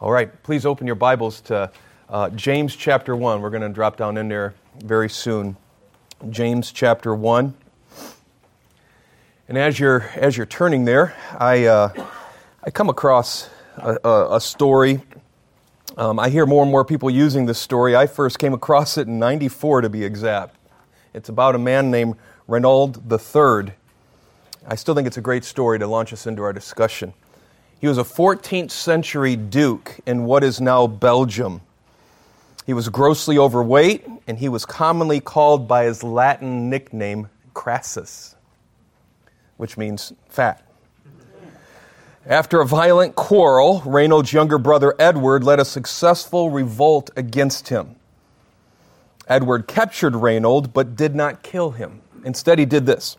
All right, please open your Bibles to uh, James chapter 1. We're going to drop down in there very soon. James chapter 1. And as you're, as you're turning there, I, uh, I come across a, a, a story. Um, I hear more and more people using this story. I first came across it in 94 to be exact. It's about a man named Reynold III. I still think it's a great story to launch us into our discussion. He was a 14th century duke in what is now Belgium. He was grossly overweight, and he was commonly called by his Latin nickname Crassus, which means fat. After a violent quarrel, Reynold's younger brother Edward led a successful revolt against him. Edward captured Reynold but did not kill him. Instead, he did this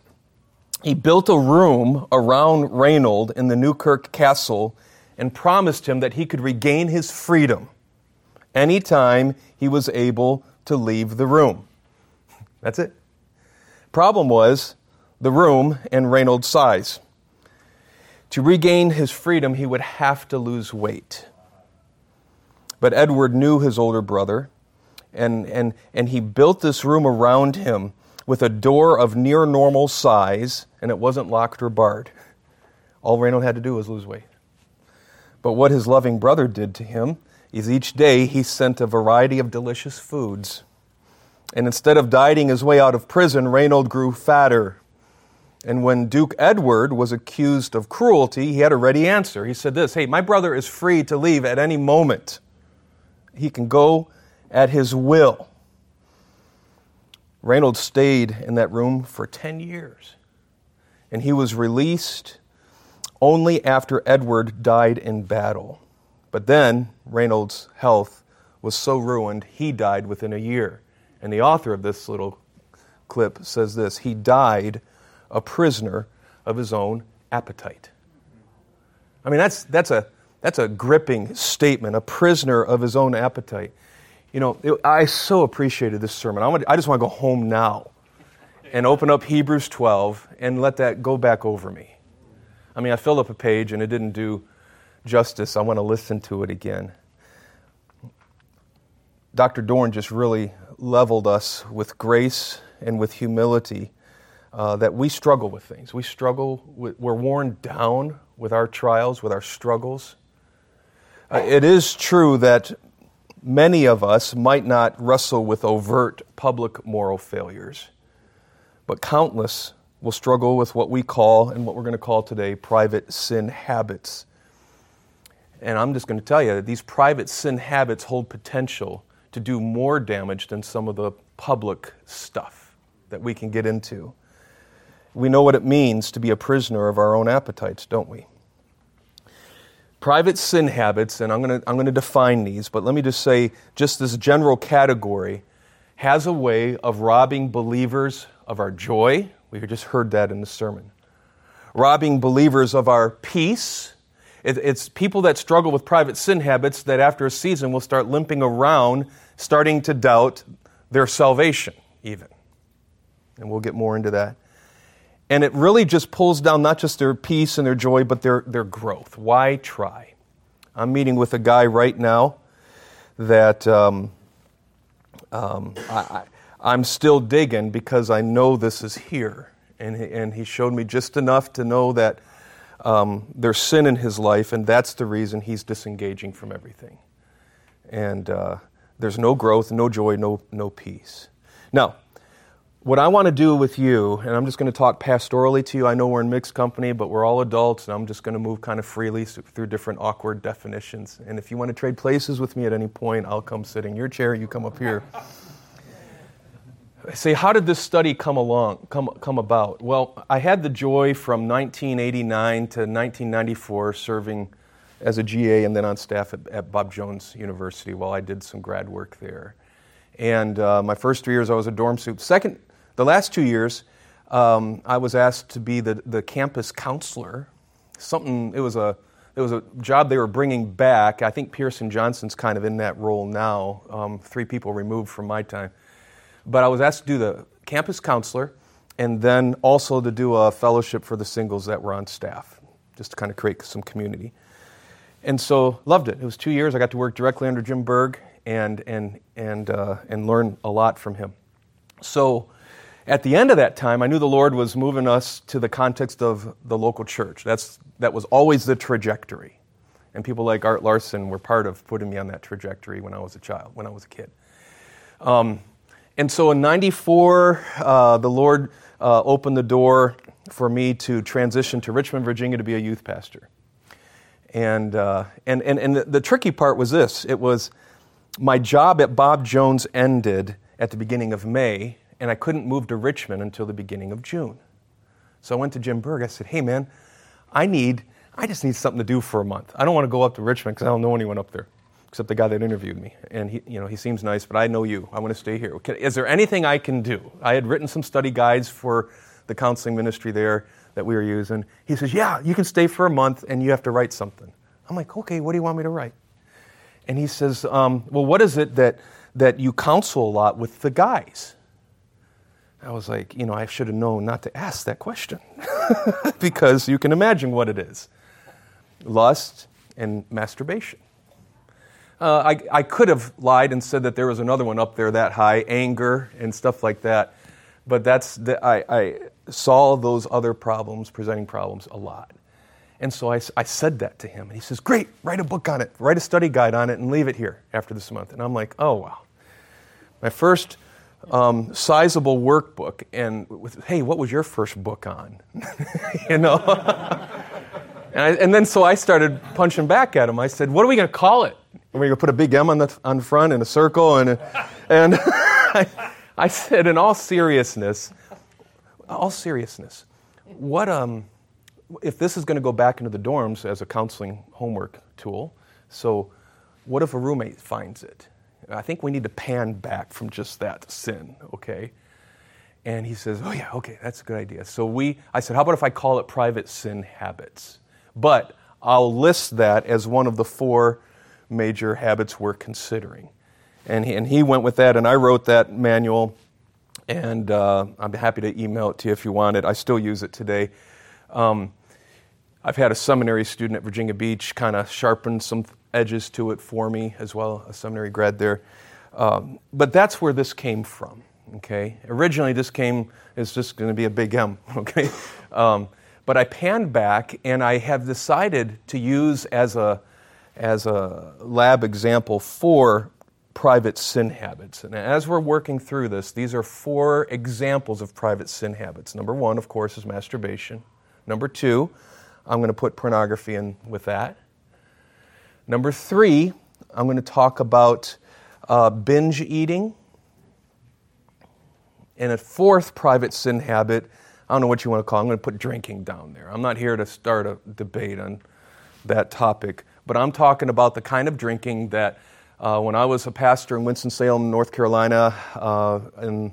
he built a room around Reynold in the Newkirk Castle and promised him that he could regain his freedom anytime he was able to leave the room. That's it. Problem was the room and Reynold's size. To regain his freedom, he would have to lose weight. But Edward knew his older brother, and, and, and he built this room around him with a door of near normal size, and it wasn't locked or barred. All Reynold had to do was lose weight. But what his loving brother did to him is each day he sent a variety of delicious foods. And instead of dieting his way out of prison, Reynold grew fatter. And when Duke Edward was accused of cruelty, he had a ready answer. He said this Hey, my brother is free to leave at any moment. He can go at his will. Reynolds stayed in that room for 10 years, and he was released only after Edward died in battle. But then Reynolds' health was so ruined, he died within a year. And the author of this little clip says this He died a prisoner of his own appetite. I mean, that's, that's, a, that's a gripping statement, a prisoner of his own appetite. You know, it, I so appreciated this sermon. I, I just want to go home now and open up Hebrews 12 and let that go back over me. I mean, I filled up a page and it didn't do justice. I want to listen to it again. Dr. Dorn just really leveled us with grace and with humility uh, that we struggle with things. We struggle, with, we're worn down with our trials, with our struggles. Uh, it is true that many of us might not wrestle with overt public moral failures, but countless will struggle with what we call, and what we're going to call today, private sin habits. And I'm just going to tell you that these private sin habits hold potential to do more damage than some of the public stuff that we can get into. We know what it means to be a prisoner of our own appetites, don't we? Private sin habits, and I'm going to I'm to define these, but let me just say, just this general category has a way of robbing believers of our joy. We just heard that in the sermon. Robbing believers of our peace. It, it's people that struggle with private sin habits that after a season will start limping around, starting to doubt their salvation, even. And we'll get more into that. And it really just pulls down not just their peace and their joy, but their, their growth. Why try? I'm meeting with a guy right now that um, um, I, am still digging because I know this is here. And he, and he showed me just enough to know that um, there's sin in his life, and that's the reason he's disengaging from everything. And uh, there's no growth, no joy, no, no peace. Now, what I want to do with you, and I'm just going to talk pastorally to you. I know we're in mixed company, but we're all adults, and I'm just going to move kind of freely through different awkward definitions. And if you want to trade places with me at any point, I'll come sit in your chair, you come up here. Say, how did this study come along, come, come about? Well, I had the joy from 1989 to 1994 serving as a GA and then on staff at, at Bob Jones University while I did some grad work there. And uh, my first three years, I was a dorm soup. Second, the last two years, um, I was asked to be the, the campus counselor. Something, it was, a, it was a job they were bringing back. I think Pearson Johnson's kind of in that role now, um, three people removed from my time. But I was asked to do the campus counselor and then also to do a fellowship for the singles that were on staff, just to kind of create some community. and so loved it. It was two years. I got to work directly under Jim Berg and, and, and, uh, and learn a lot from him. So at the end of that time, I knew the Lord was moving us to the context of the local church. That's, that was always the trajectory. And people like Art Larson were part of putting me on that trajectory when I was a child, when I was a kid. Um, and so in 94, uh, the Lord uh, opened the door for me to transition to Richmond, Virginia to be a youth pastor. And, uh, and, and, and the, the tricky part was this it was my job at Bob Jones ended at the beginning of May, and I couldn't move to Richmond until the beginning of June. So I went to Jim Berg. I said, hey, man, I need, I just need something to do for a month. I don't want to go up to Richmond because I don't know anyone up there except the guy that interviewed me. And he, you know, he seems nice, but I know you. I want to stay here. Is there anything I can do? I had written some study guides for the counseling ministry there that we were using. He says, Yeah, you can stay for a month and you have to write something. I'm like, Okay, what do you want me to write? And he says, um, Well, what is it that, that you counsel a lot with the guys? I was like, You know, I should have known not to ask that question because you can imagine what it is lust and masturbation. Uh, I, I could have lied and said that there was another one up there that high, anger and stuff like that. But that's the, I, I saw those other problems, presenting problems, a lot. And so I, I said that to him. And he says, Great, write a book on it, write a study guide on it, and leave it here after this month. And I'm like, Oh, wow. My first um, sizable workbook, and with, hey, what was your first book on? you know? and, I, and then so I started punching back at him. I said, What are we going to call it? Are we going to put a big M on the on front in a circle? And, and I, I said, in all seriousness, all seriousness, what um, if this is going to go back into the dorms as a counseling homework tool? So, what if a roommate finds it? I think we need to pan back from just that sin, okay? And he says, "Oh yeah, okay, that's a good idea." So we, I said, "How about if I call it private sin habits?" But I'll list that as one of the four major habits we're considering. And he, and he went with that, and I wrote that manual, and uh, I'm happy to email it to you if you want it. I still use it today. Um, I've had a seminary student at Virginia Beach kind of sharpen some edges to it for me as well, a seminary grad there. Um, but that's where this came from, okay? Originally, this came, it's just going to be a big M, okay? Um, but I panned back and I have decided to use as a, as a lab example for private sin habits. And as we're working through this, these are four examples of private sin habits. Number one, of course, is masturbation. Number two, I'm going to put pornography in with that. Number three, I'm going to talk about uh, binge eating. And a fourth private sin habit, I don't know what you want to call it, I'm going to put drinking down there. I'm not here to start a debate on that topic, but I'm talking about the kind of drinking that uh, when I was a pastor in Winston-Salem, North Carolina, uh, in,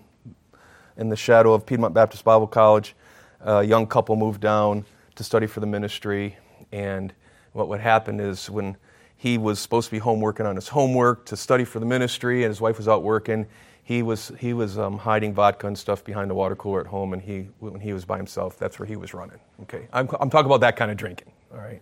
in the shadow of Piedmont Baptist Bible College, a young couple moved down to study for the ministry. And what would happen is when he was supposed to be home working on his homework to study for the ministry, and his wife was out working, he was, he was um, hiding vodka and stuff behind the water cooler at home, and he, when he was by himself, that's where he was running. Okay, I'm, I'm talking about that kind of drinking, all right?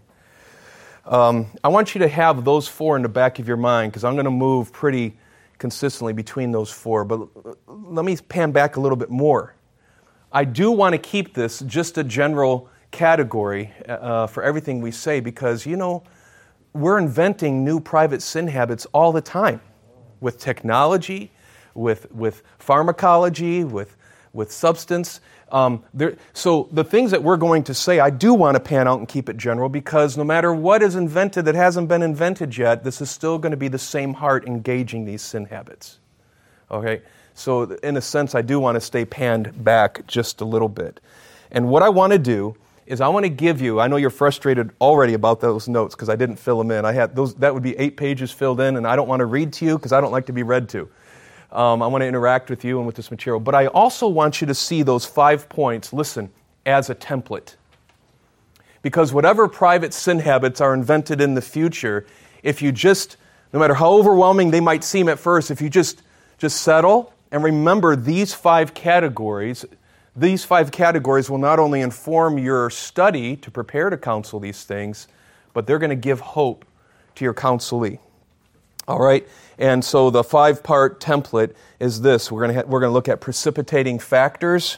Um, I want you to have those four in the back of your mind because I'm going to move pretty consistently between those four. But let me pan back a little bit more. I do want to keep this just a general category uh, for everything we say because, you know, we're inventing new private sin habits all the time with technology, with, with pharmacology, with, with substance. Um, there, so the things that we're going to say, I do want to pan out and keep it general because no matter what is invented that hasn't been invented yet, this is still going to be the same heart engaging these sin habits. Okay? So in a sense, I do want to stay panned back just a little bit. And what I want to do is I want to give you, I know you're frustrated already about those notes because I didn't fill them in. I had those, that would be eight pages filled in, and I don't want to read to you because I don't like to be read to. Um, I want to interact with you and with this material. But I also want you to see those five points, listen, as a template. Because whatever private sin habits are invented in the future, if you just, no matter how overwhelming they might seem at first, if you just, just settle and remember these five categories, these five categories will not only inform your study to prepare to counsel these things, but they're going to give hope to your counselee. All right? And so the five part template is this we're going to we're going to look at precipitating factors,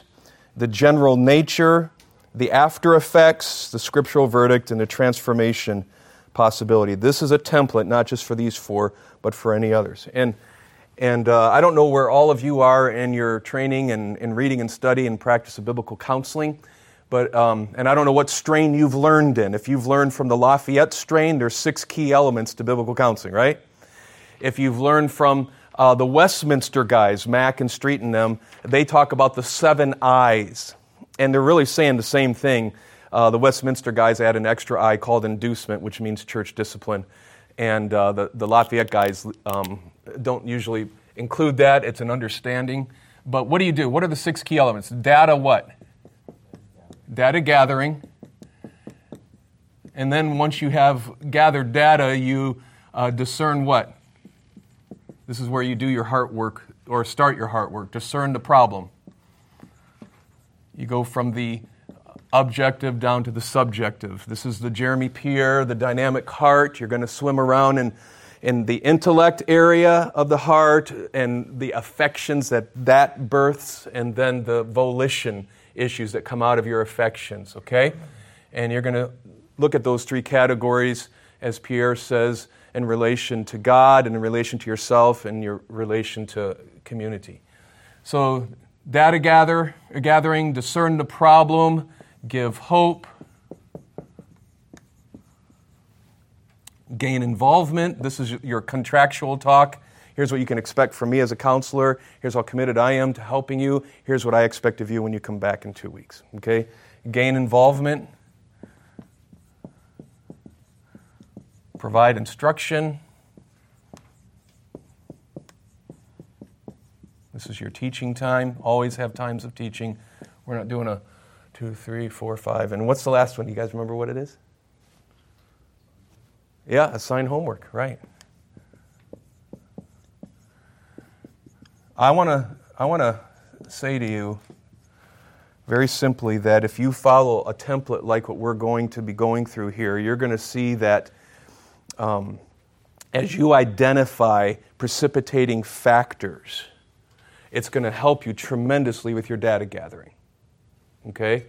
the general nature, the after effects, the scriptural verdict, and the transformation possibility. This is a template not just for these four, but for any others. And and uh, I don't know where all of you are in your training and, and reading and study and practice of biblical counseling, but um, and I don't know what strain you've learned in. If you've learned from the Lafayette strain, there's six key elements to biblical counseling, right? If you've learned from uh, the Westminster guys, Mack and Street and them, they talk about the seven I's. And they're really saying the same thing. Uh, the Westminster guys add an extra I called inducement, which means church discipline. And uh, the, the Lafayette guys um, don't usually include that. It's an understanding. But what do you do? What are the six key elements? Data what? Data gathering. And then once you have gathered data, you uh, discern what? This is where you do your heart work or start your heart work. Discern the problem. You go from the objective down to the subjective. This is the Jeremy Pierre, the dynamic heart. You're going to swim around in, in the intellect area of the heart and the affections that that births, and then the volition issues that come out of your affections, okay? And you're going to look at those three categories, as Pierre says, in relation to God and in relation to yourself and your relation to community. So, data gather, gathering, discern the problem, give hope, gain involvement. This is your contractual talk. Here's what you can expect from me as a counselor. Here's how committed I am to helping you. Here's what I expect of you when you come back in two weeks. Okay? Gain involvement. provide instruction. This is your teaching time. Always have times of teaching. We're not doing a two, three, four, five. And what's the last one? Do you guys remember what it is? Yeah, assign homework, right. I want to I want to say to you very simply that if you follow a template like what we're going to be going through here, you're going to see that um, as you identify precipitating factors, it's going to help you tremendously with your data gathering. Okay?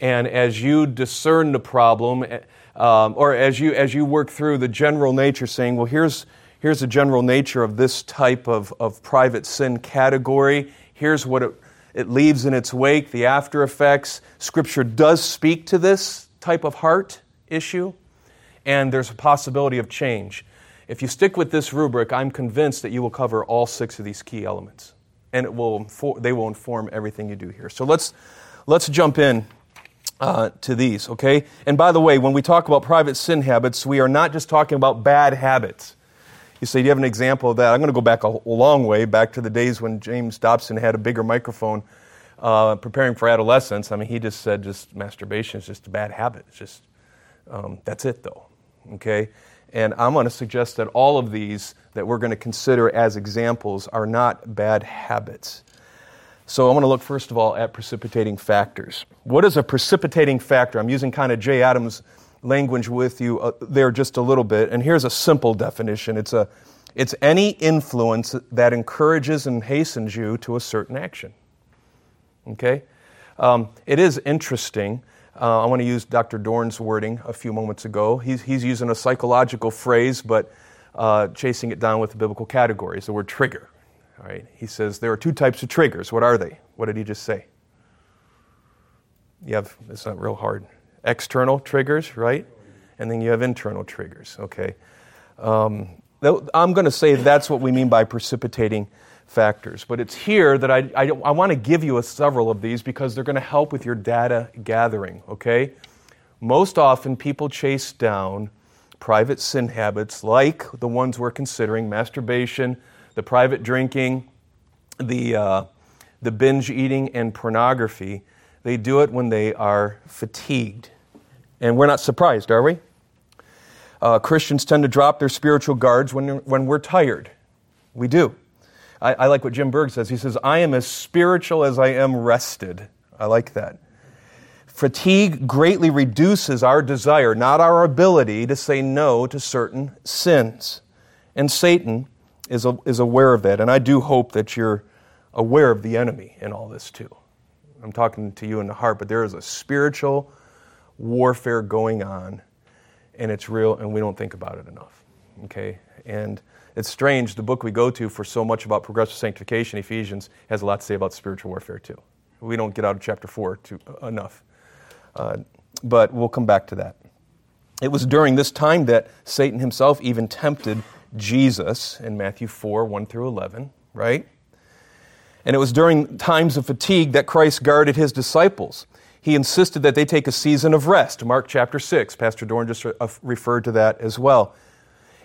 And as you discern the problem, eh, um, or as you, as you work through the general nature, saying, well, here's, here's the general nature of this type of, of private sin category, here's what it, it leaves in its wake, the after effects. Scripture does speak to this type of heart issue and there's a possibility of change. If you stick with this rubric, I'm convinced that you will cover all six of these key elements, and it will they will inform everything you do here. So let's let's jump in uh, to these, okay? And by the way, when we talk about private sin habits, we are not just talking about bad habits. You say, Do you have an example of that? I'm going to go back a long way, back to the days when James Dobson had a bigger microphone uh, preparing for adolescence. I mean, he just said, just masturbation is just a bad habit. It's just, um, that's it, though okay? And I'm going to suggest that all of these that we're going to consider as examples are not bad habits. So I want to look first of all at precipitating factors. What is a precipitating factor? I'm using kind of Jay Adams language with you uh, there just a little bit, and here's a simple definition. It's a it's any influence that encourages and hastens you to a certain action. Okay? Um, it is interesting uh, I want to use Dr. Dorn's wording a few moments ago. He's, he's using a psychological phrase, but uh, chasing it down with biblical categories, the word trigger. All right? He says there are two types of triggers. What are they? What did he just say? You have, it's not real hard. External triggers, right? And then you have internal triggers, okay? Um, I'm going to say that's what we mean by precipitating factors. But it's here that I, I, I want to give you a, several of these because they're going to help with your data gathering, okay? Most often, people chase down private sin habits like the ones we're considering masturbation, the private drinking, the, uh, the binge eating, and pornography. They do it when they are fatigued. And we're not surprised, are we? Uh, Christians tend to drop their spiritual guards when, when we're tired. We do. I, I like what Jim Berg says. He says, I am as spiritual as I am rested. I like that. Fatigue greatly reduces our desire, not our ability, to say no to certain sins. And Satan is, is aware of that. And I do hope that you're aware of the enemy in all this too. I'm talking to you in the heart, but there is a spiritual warfare going on, and it's real, and we don't think about it enough. Okay? And it's strange, the book we go to for so much about progressive sanctification, Ephesians, has a lot to say about spiritual warfare too. We don't get out of chapter 4 too, uh, enough. Uh, but we'll come back to that. It was during this time that Satan himself even tempted Jesus in Matthew 4 1 through 11, right? And it was during times of fatigue that Christ guarded his disciples. He insisted that they take a season of rest. Mark chapter 6. Pastor Dorn just uh, referred to that as well.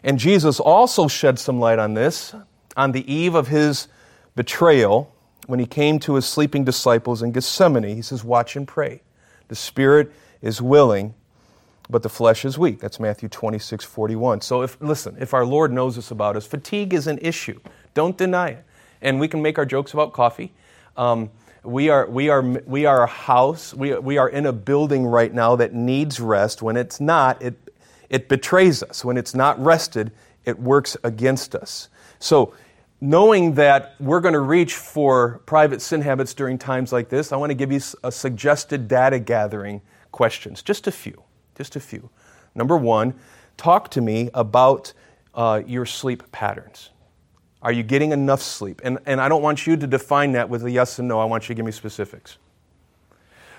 And Jesus also shed some light on this on the eve of his betrayal when he came to his sleeping disciples in Gethsemane. He says, Watch and pray. The spirit is willing, but the flesh is weak. That's Matthew 26, 41. So if listen, if our Lord knows this about us, fatigue is an issue. Don't deny it. And we can make our jokes about coffee. Um, we are, we, are, we are a house, we, we are in a building right now that needs rest. When it's not, it, it betrays us. When it's not rested, it works against us. So knowing that we're going to reach for private sin habits during times like this, I want to give you a suggested data gathering questions. Just a few. Just a few. Number one, talk to me about uh, your sleep patterns. Are you getting enough sleep? And, and I don't want you to define that with a yes and no. I want you to give me specifics.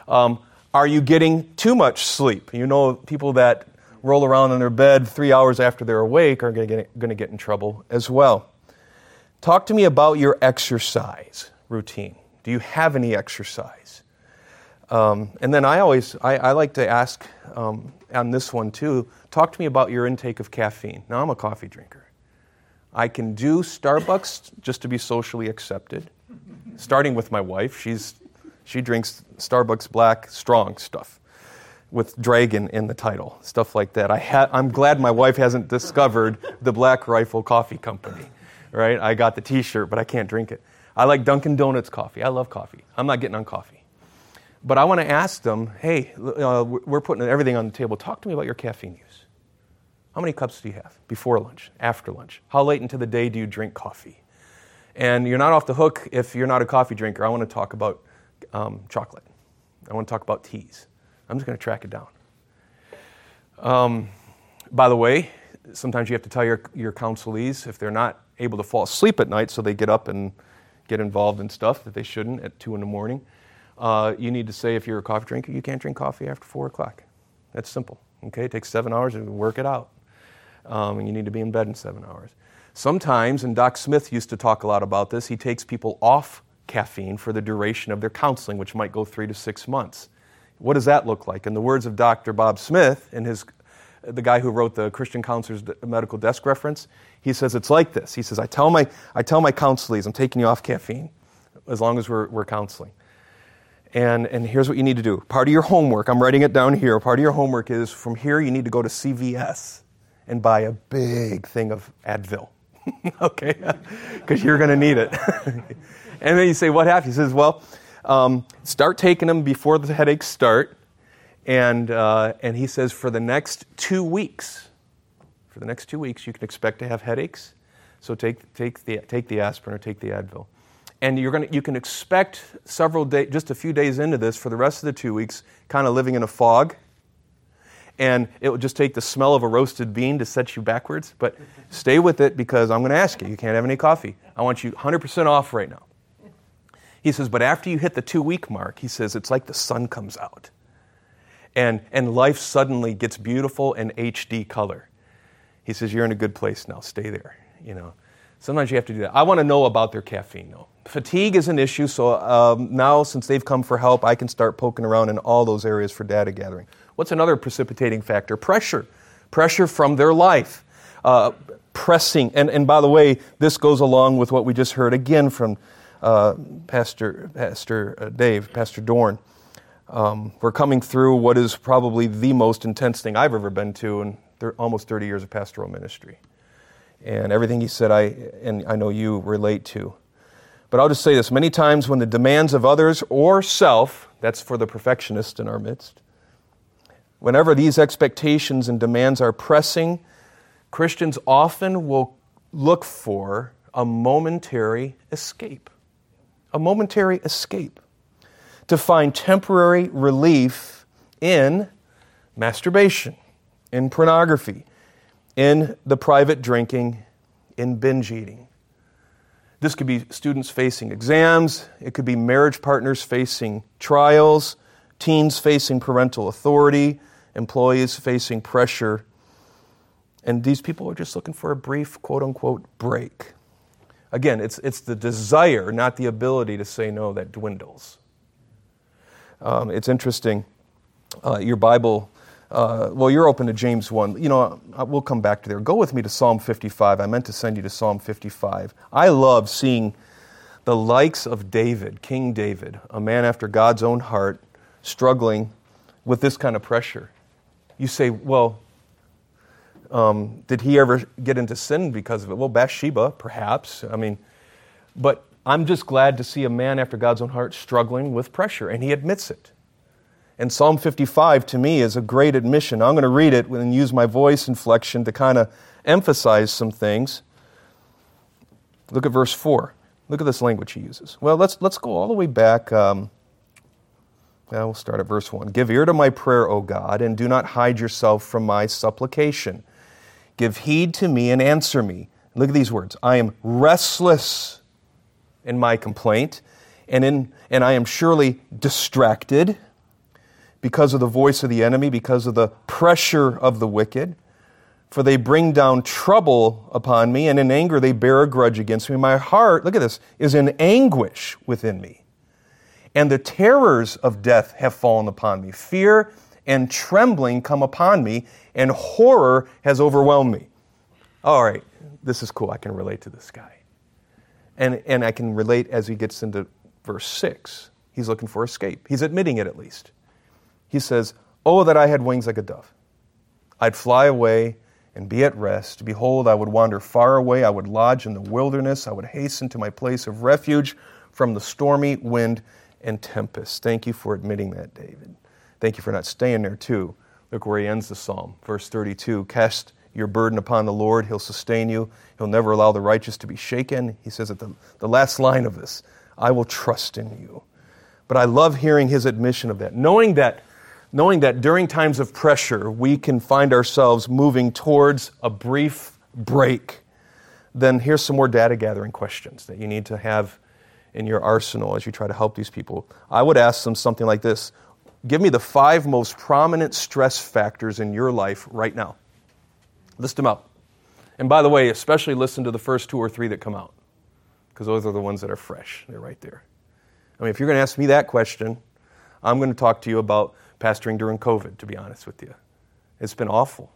Um, are you getting too much sleep? You know, people that roll around in their bed three hours after they're awake are going to get in trouble as well. Talk to me about your exercise routine. Do you have any exercise? Um, and then I always, I, I like to ask um, on this one too, talk to me about your intake of caffeine. Now, I'm a coffee drinker. I can do Starbucks just to be socially accepted, starting with my wife. She's, she drinks Starbucks black, strong stuff with dragon in the title, stuff like that. I ha- I'm glad my wife hasn't discovered the Black Rifle Coffee Company right? I got the t shirt, but I can't drink it. I like Dunkin' Donuts coffee. I love coffee. I'm not getting on coffee. But I want to ask them hey, uh, we're putting everything on the table. Talk to me about your caffeine use. How many cups do you have before lunch, after lunch? How late into the day do you drink coffee? And you're not off the hook if you're not a coffee drinker. I want to talk about um, chocolate. I want to talk about teas. I'm just going to track it down. Um, by the way, sometimes you have to tell your, your counselees if they're not able to fall asleep at night, so they get up and get involved in stuff that they shouldn't at 2 in the morning. Uh, you need to say if you're a coffee drinker, you can't drink coffee after 4 o'clock. That's simple. Okay, it takes seven hours to work it out. Um, and you need to be in bed in seven hours. Sometimes, and Doc Smith used to talk a lot about this, he takes people off caffeine for the duration of their counseling, which might go three to six months. What does that look like? In the words of Dr. Bob Smith, in his, the guy who wrote the Christian Counselor's Medical Desk Reference, he says it's like this. He says, I tell my, I tell my counselees, I'm taking you off caffeine as long as we're, we're counseling. And, and here's what you need to do. Part of your homework, I'm writing it down here, part of your homework is from here you need to go to CVS and buy a big thing of Advil. okay? Because you're going to need it. and then you say, What happened? He says, Well, um, start taking them before the headaches start. And, uh, and he says, For the next two weeks, for the next two weeks, you can expect to have headaches. So take, take, the, take the aspirin or take the Advil. And you're gonna, you can expect several days, just a few days into this, for the rest of the two weeks, kind of living in a fog. And it will just take the smell of a roasted bean to set you backwards. But stay with it because I'm going to ask you. You can't have any coffee. I want you 100% off right now. He says, but after you hit the two week mark, he says, it's like the sun comes out. And, and life suddenly gets beautiful and HD color. He says, You're in a good place now. Stay there. You know, sometimes you have to do that. I want to know about their caffeine, though. Fatigue is an issue, so um, now since they've come for help, I can start poking around in all those areas for data gathering. What's another precipitating factor? Pressure. Pressure from their life. Uh, pressing. And, and by the way, this goes along with what we just heard again from uh, Pastor, Pastor uh, Dave, Pastor Dorn. Um, we're coming through what is probably the most intense thing I've ever been to, and almost 30 years of pastoral ministry. And everything he said, I, and I know you relate to. But I'll just say this many times when the demands of others or self That's for the perfectionist in our midst. Whenever these expectations and demands are pressing, Christians often will look for a momentary escape. A momentary escape. To find temporary relief in masturbation, in pornography, in the private drinking, in binge eating. This could be students facing exams, it could be marriage partners facing trials, teens facing parental authority, employees facing pressure. And these people are just looking for a brief, quote unquote, break. Again, it's, it's the desire, not the ability to say no, that dwindles. Um, it's interesting. Uh, your Bible, uh, well, you're open to James 1. You know, we'll come back to there. Go with me to Psalm 55. I meant to send you to Psalm 55. I love seeing the likes of David, King David, a man after God's own heart, struggling with this kind of pressure. You say, well, um, did he ever get into sin because of it? Well, Bathsheba, perhaps. I mean, but I'm just glad to see a man after God's own heart struggling with pressure, and he admits it. And Psalm 55 to me is a great admission. I'm going to read it and use my voice inflection to kind of emphasize some things. Look at verse 4. Look at this language he uses. Well, let's, let's go all the way back. Um, well, we'll start at verse 1. Give ear to my prayer, O God, and do not hide yourself from my supplication. Give heed to me and answer me. Look at these words I am restless in my complaint, and, in, and I am surely distracted because of the voice of the enemy, because of the pressure of the wicked. For they bring down trouble upon me, and in anger they bear a grudge against me. My heart, look at this, is in anguish within me. And the terrors of death have fallen upon me. Fear and trembling come upon me, and horror has overwhelmed me. All right, this is cool. I can relate to this guy. And, and I can relate as he gets into verse 6. He's looking for escape. He's admitting it at least. He says, Oh, that I had wings like a dove. I'd fly away and be at rest. Behold, I would wander far away. I would lodge in the wilderness. I would hasten to my place of refuge from the stormy wind and tempest. Thank you for admitting that, David. Thank you for not staying there, too. Look where he ends the psalm. Verse 32 Cast your burden upon the Lord, he'll sustain you. He'll never allow the righteous to be shaken. He says at the, the last line of this, I will trust in you. But I love hearing his admission of that, knowing that knowing that during times of pressure, we can find ourselves moving towards a brief break, then here's some more data gathering questions that you need to have in your arsenal as you try to help these people. I would ask them something like this Give me the five most prominent stress factors in your life right now. List them out. And by the way, especially listen to the first two or three that come out, because those are the ones that are fresh. They're right there. I mean, if you're going to ask me that question, I'm going to talk to you about pastoring during COVID, to be honest with you. It's been awful.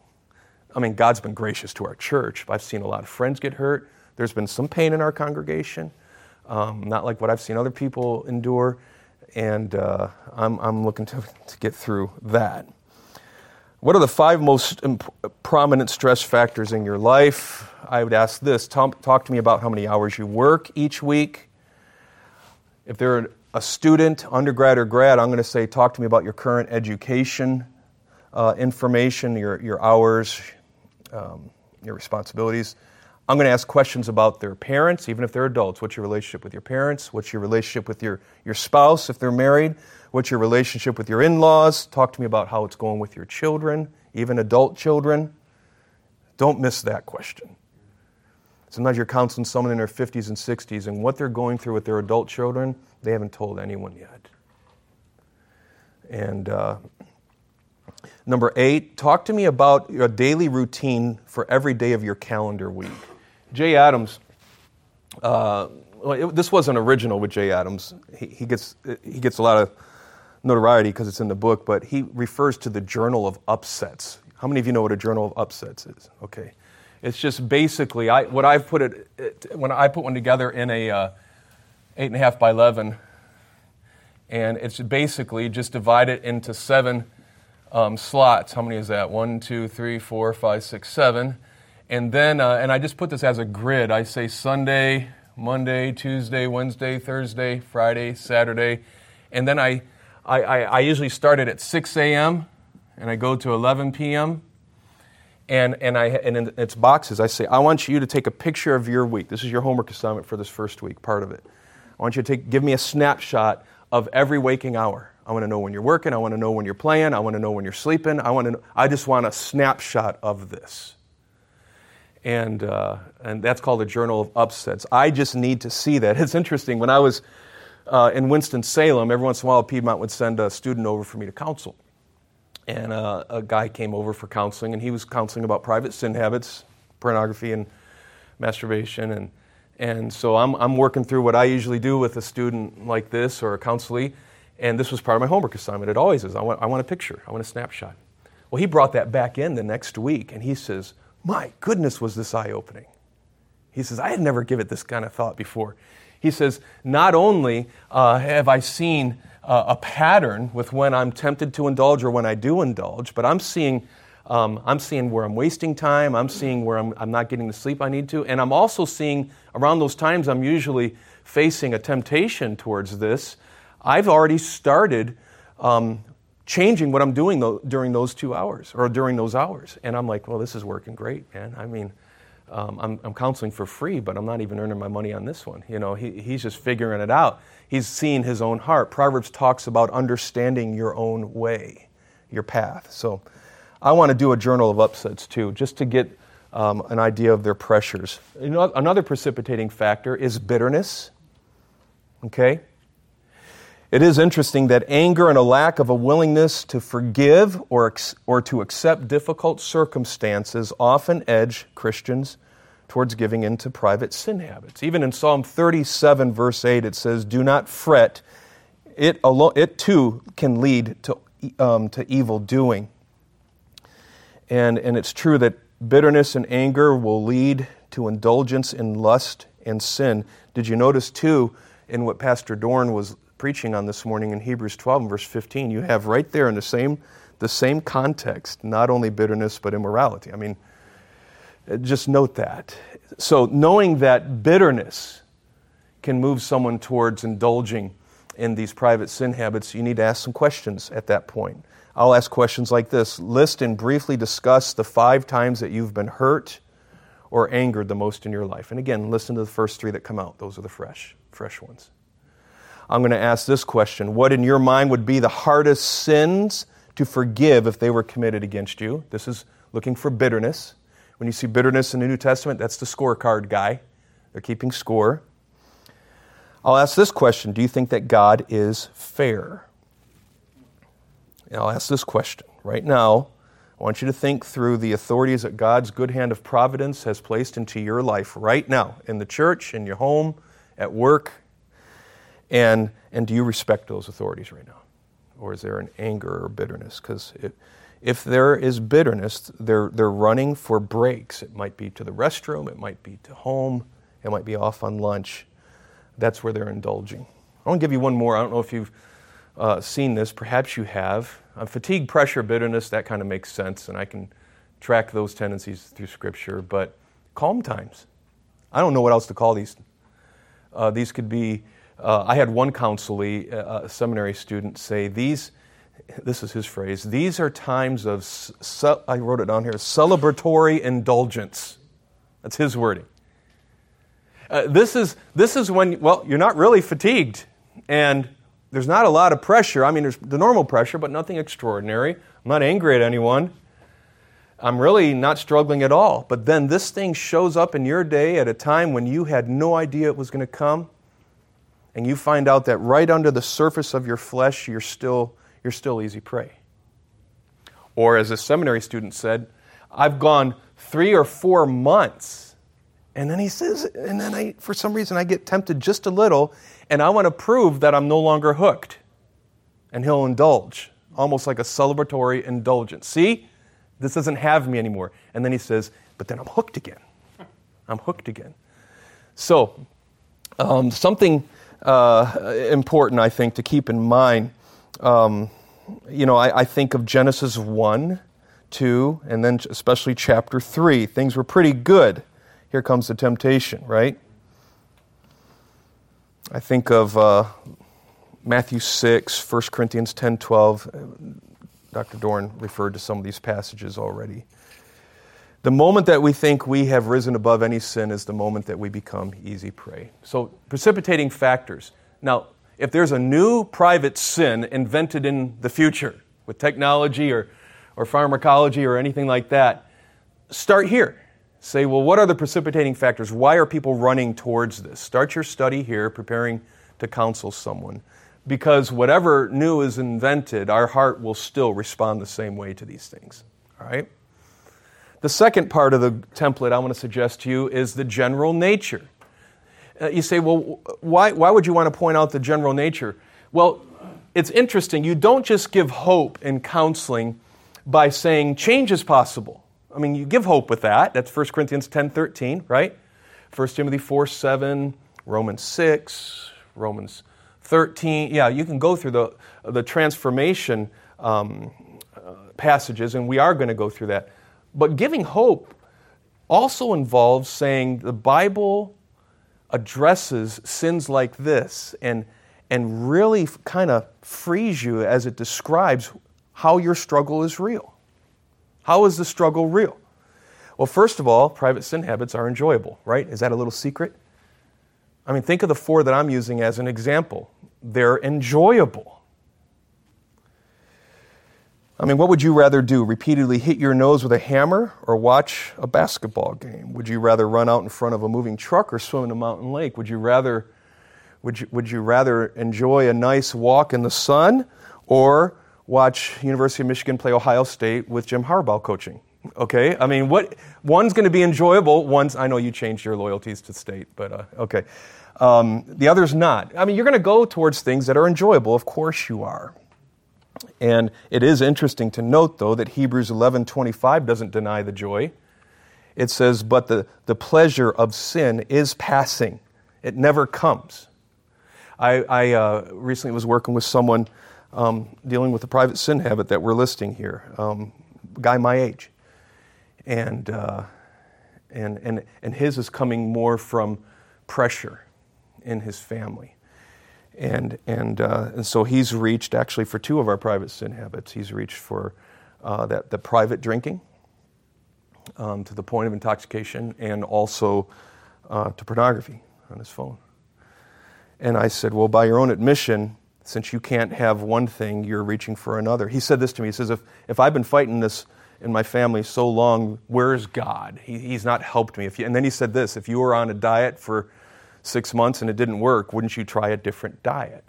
I mean, God's been gracious to our church. I've seen a lot of friends get hurt. There's been some pain in our congregation, um, not like what I've seen other people endure. And uh, I'm, I'm looking to, to get through that. What are the five most imp- prominent stress factors in your life? I would ask this talk, talk to me about how many hours you work each week. If they're a student, undergrad or grad, I'm going to say, talk to me about your current education uh, information, your, your hours, um, your responsibilities. I'm going to ask questions about their parents, even if they're adults. What's your relationship with your parents? What's your relationship with your, your spouse if they're married? What's your relationship with your in laws? Talk to me about how it's going with your children, even adult children. Don't miss that question. Sometimes you're counseling someone in their 50s and 60s, and what they're going through with their adult children, they haven't told anyone yet. And uh, number eight, talk to me about your daily routine for every day of your calendar week. Jay Adams, uh, it, this wasn't original with Jay Adams. He, he, gets, he gets a lot of notoriety because it's in the book, but he refers to the Journal of Upsets. How many of you know what a Journal of Upsets is? Okay. It's just basically I, what I've put it, it, when I put one together in a uh, eight and a half by eleven, and it's basically just divide it into seven um, slots. How many is that? One, two, three, four, five, six, seven, and then uh, and I just put this as a grid. I say Sunday, Monday, Tuesday, Wednesday, Thursday, Friday, Saturday, and then I I, I, I usually start it at 6 a.m. and I go to 11 p.m. And, and, I, and in its boxes, I say, I want you to take a picture of your week. This is your homework assignment for this first week, part of it. I want you to take, give me a snapshot of every waking hour. I want to know when you're working. I want to know when you're playing. I want to know when you're sleeping. I, want to I just want a snapshot of this. And, uh, and that's called a journal of upsets. I just need to see that. It's interesting. When I was uh, in Winston-Salem, every once in a while, Piedmont would send a student over for me to counsel and uh, a guy came over for counseling, and he was counseling about private sin habits, pornography, and masturbation. And, and so I'm, I'm working through what I usually do with a student like this or a counselee, and this was part of my homework assignment. It always is. I want, I want a picture, I want a snapshot. Well, he brought that back in the next week, and he says, My goodness, was this eye opening. He says, I had never given it this kind of thought before. He says, Not only uh, have I seen a pattern with when I'm tempted to indulge or when I do indulge, but I'm seeing, um, I'm seeing where I'm wasting time, I'm seeing where I'm, I'm not getting the sleep I need to, and I'm also seeing around those times I'm usually facing a temptation towards this. I've already started um, changing what I'm doing during those two hours or during those hours. And I'm like, well, this is working great, man. I mean, um, I'm, I'm, counseling for free, but I'm not even earning my money on this one. You know, he, he's just figuring it out. He's seeing his own heart. Proverbs talks about understanding your own way, your path. So I want to do a journal of upsets too, just to get um, an idea of their pressures. You know, another precipitating factor is bitterness. Okay? It is interesting that anger and a lack of a willingness to forgive or, or to accept difficult circumstances often edge Christians towards giving in to private sin habits. Even in Psalm 37, verse 8, it says, Do not fret. It, alone, it too can lead to, um, to evil doing. And, and it's true that bitterness and anger will lead to indulgence in lust and sin. Did you notice, too, in what Pastor Dorn was preaching on this morning in Hebrews 12 and verse 15? You have right there in the same, the same context, not only bitterness, but immorality. I mean, uh, just note that. So, knowing that bitterness can move someone towards indulging in these private sin habits, you need to ask some questions at that point. I'll ask questions like this List and briefly discuss the five times that you've been hurt or angered the most in your life. And again, listen to the first three that come out. Those are the fresh, fresh ones. I'm going to ask this question What in your mind would be the hardest sins to forgive if they were committed against you? This is looking for bitterness. When you see bitterness in the New Testament, that's the scorecard guy. They're keeping score. I'll ask this question Do you think that God is fair? And I'll ask this question right now. I want you to think through the authorities that God's good hand of providence has placed into your life right now, in the church, in your home, at work. And, and do you respect those authorities right now? Or is there an anger or bitterness? Because if there is bitterness, they're, they're running for breaks. It might be to the restroom, it might be to home, it might be off on lunch. That's where they're indulging. I want to give you one more. I don't know if you've uh, seen this, perhaps you have. Uh, fatigue, pressure, bitterness, that kind of makes sense, and I can track those tendencies through Scripture. But calm times. I don't know what else to call these. Uh, these could be, uh, I had one counselee, uh, a seminary student, say, these this is his phrase, these are times of, I wrote it down here, celebratory indulgence. That's his wording. Uh, this, is, this is when, well, you're not really fatigued, and there's not a lot of pressure. I mean, there's the normal pressure, but nothing extraordinary. I'm not angry at anyone. I'm really not struggling at all. But then this thing shows up in your day at a time when you had no idea it was going to come, and you find out that right under the surface of your flesh, you're still you're still easy prey. Or, as a seminary student said, I've gone three or four months. And then he says, and then I, for some reason, I get tempted just a little, and I want to prove that I'm no longer hooked. And he'll indulge, almost like a celebratory indulgence. See, this doesn't have me anymore. And then he says, but then I'm hooked again. I'm hooked again. So, um, something uh, important, I think, to keep in mind um, you know, I, I, think of Genesis 1, 2, and then especially chapter 3. Things were pretty good. Here comes the temptation, right? I think of uh, Matthew 6, 1 Corinthians 10 12. Dr. Dorn referred to some of these passages already. The moment that we think we have risen above any sin is the moment that we become easy prey. So, precipitating factors. Now, if there's a new private sin invented in the future with technology or, or pharmacology or anything like that, start here. Say, well, what are the precipitating factors? Why are people running towards this? Start your study here, preparing to counsel someone. Because whatever new is invented, our heart will still respond the same way to these things. All right? The second part of the template I want to suggest to you is the general nature. Uh, you say, well, why, why would you want to point out the general nature? Well, it's interesting. You don't just give hope in counseling by saying change is possible. I mean, you give hope with that. That's 1 Corinthians 10 13, right? 1 Timothy 4 7, Romans 6, Romans 13. Yeah, you can go through the, the transformation um, uh, passages, and we are going to go through that. But giving hope also involves saying the Bible addresses sins like this and, and really kind of frees you as it describes how your struggle is real. How is the struggle real? Well, first of all, private sin habits are enjoyable, right? Is that a little secret? I mean, think of the four that I'm using as an example. They're enjoyable. I mean, what would you rather do? Repeatedly hit your nose with a hammer or watch a basketball game? Would you rather run out in front of a moving truck or swim in a mountain lake? Would you rather, would you, would you rather enjoy a nice walk in the sun or watch University of Michigan play Ohio State with Jim Harbaugh coaching? Okay, I mean, what one's going to be enjoyable. One's I know you changed your loyalties to state, but uh, okay. Um, the other's not. I mean, you're going to go towards things that are enjoyable. Of course, you are. And it is interesting to note, though, that Hebrews 11:25 doesn't deny the joy. It says, "But the, the pleasure of sin is passing; it never comes." I, I uh, recently was working with someone um, dealing with a private sin habit that we're listing here, um, guy my age, and uh, and and and his is coming more from pressure in his family. And, and, uh, and so he's reached, actually, for two of our private sin habits, he's reached for uh, that, the private drinking um, to the point of intoxication and also uh, to pornography on his phone. And I said, Well, by your own admission, since you can't have one thing, you're reaching for another. He said this to me He says, If, if I've been fighting this in my family so long, where's God? He, he's not helped me. If you, and then he said this If you were on a diet for six months and it didn't work, wouldn't you try a different diet?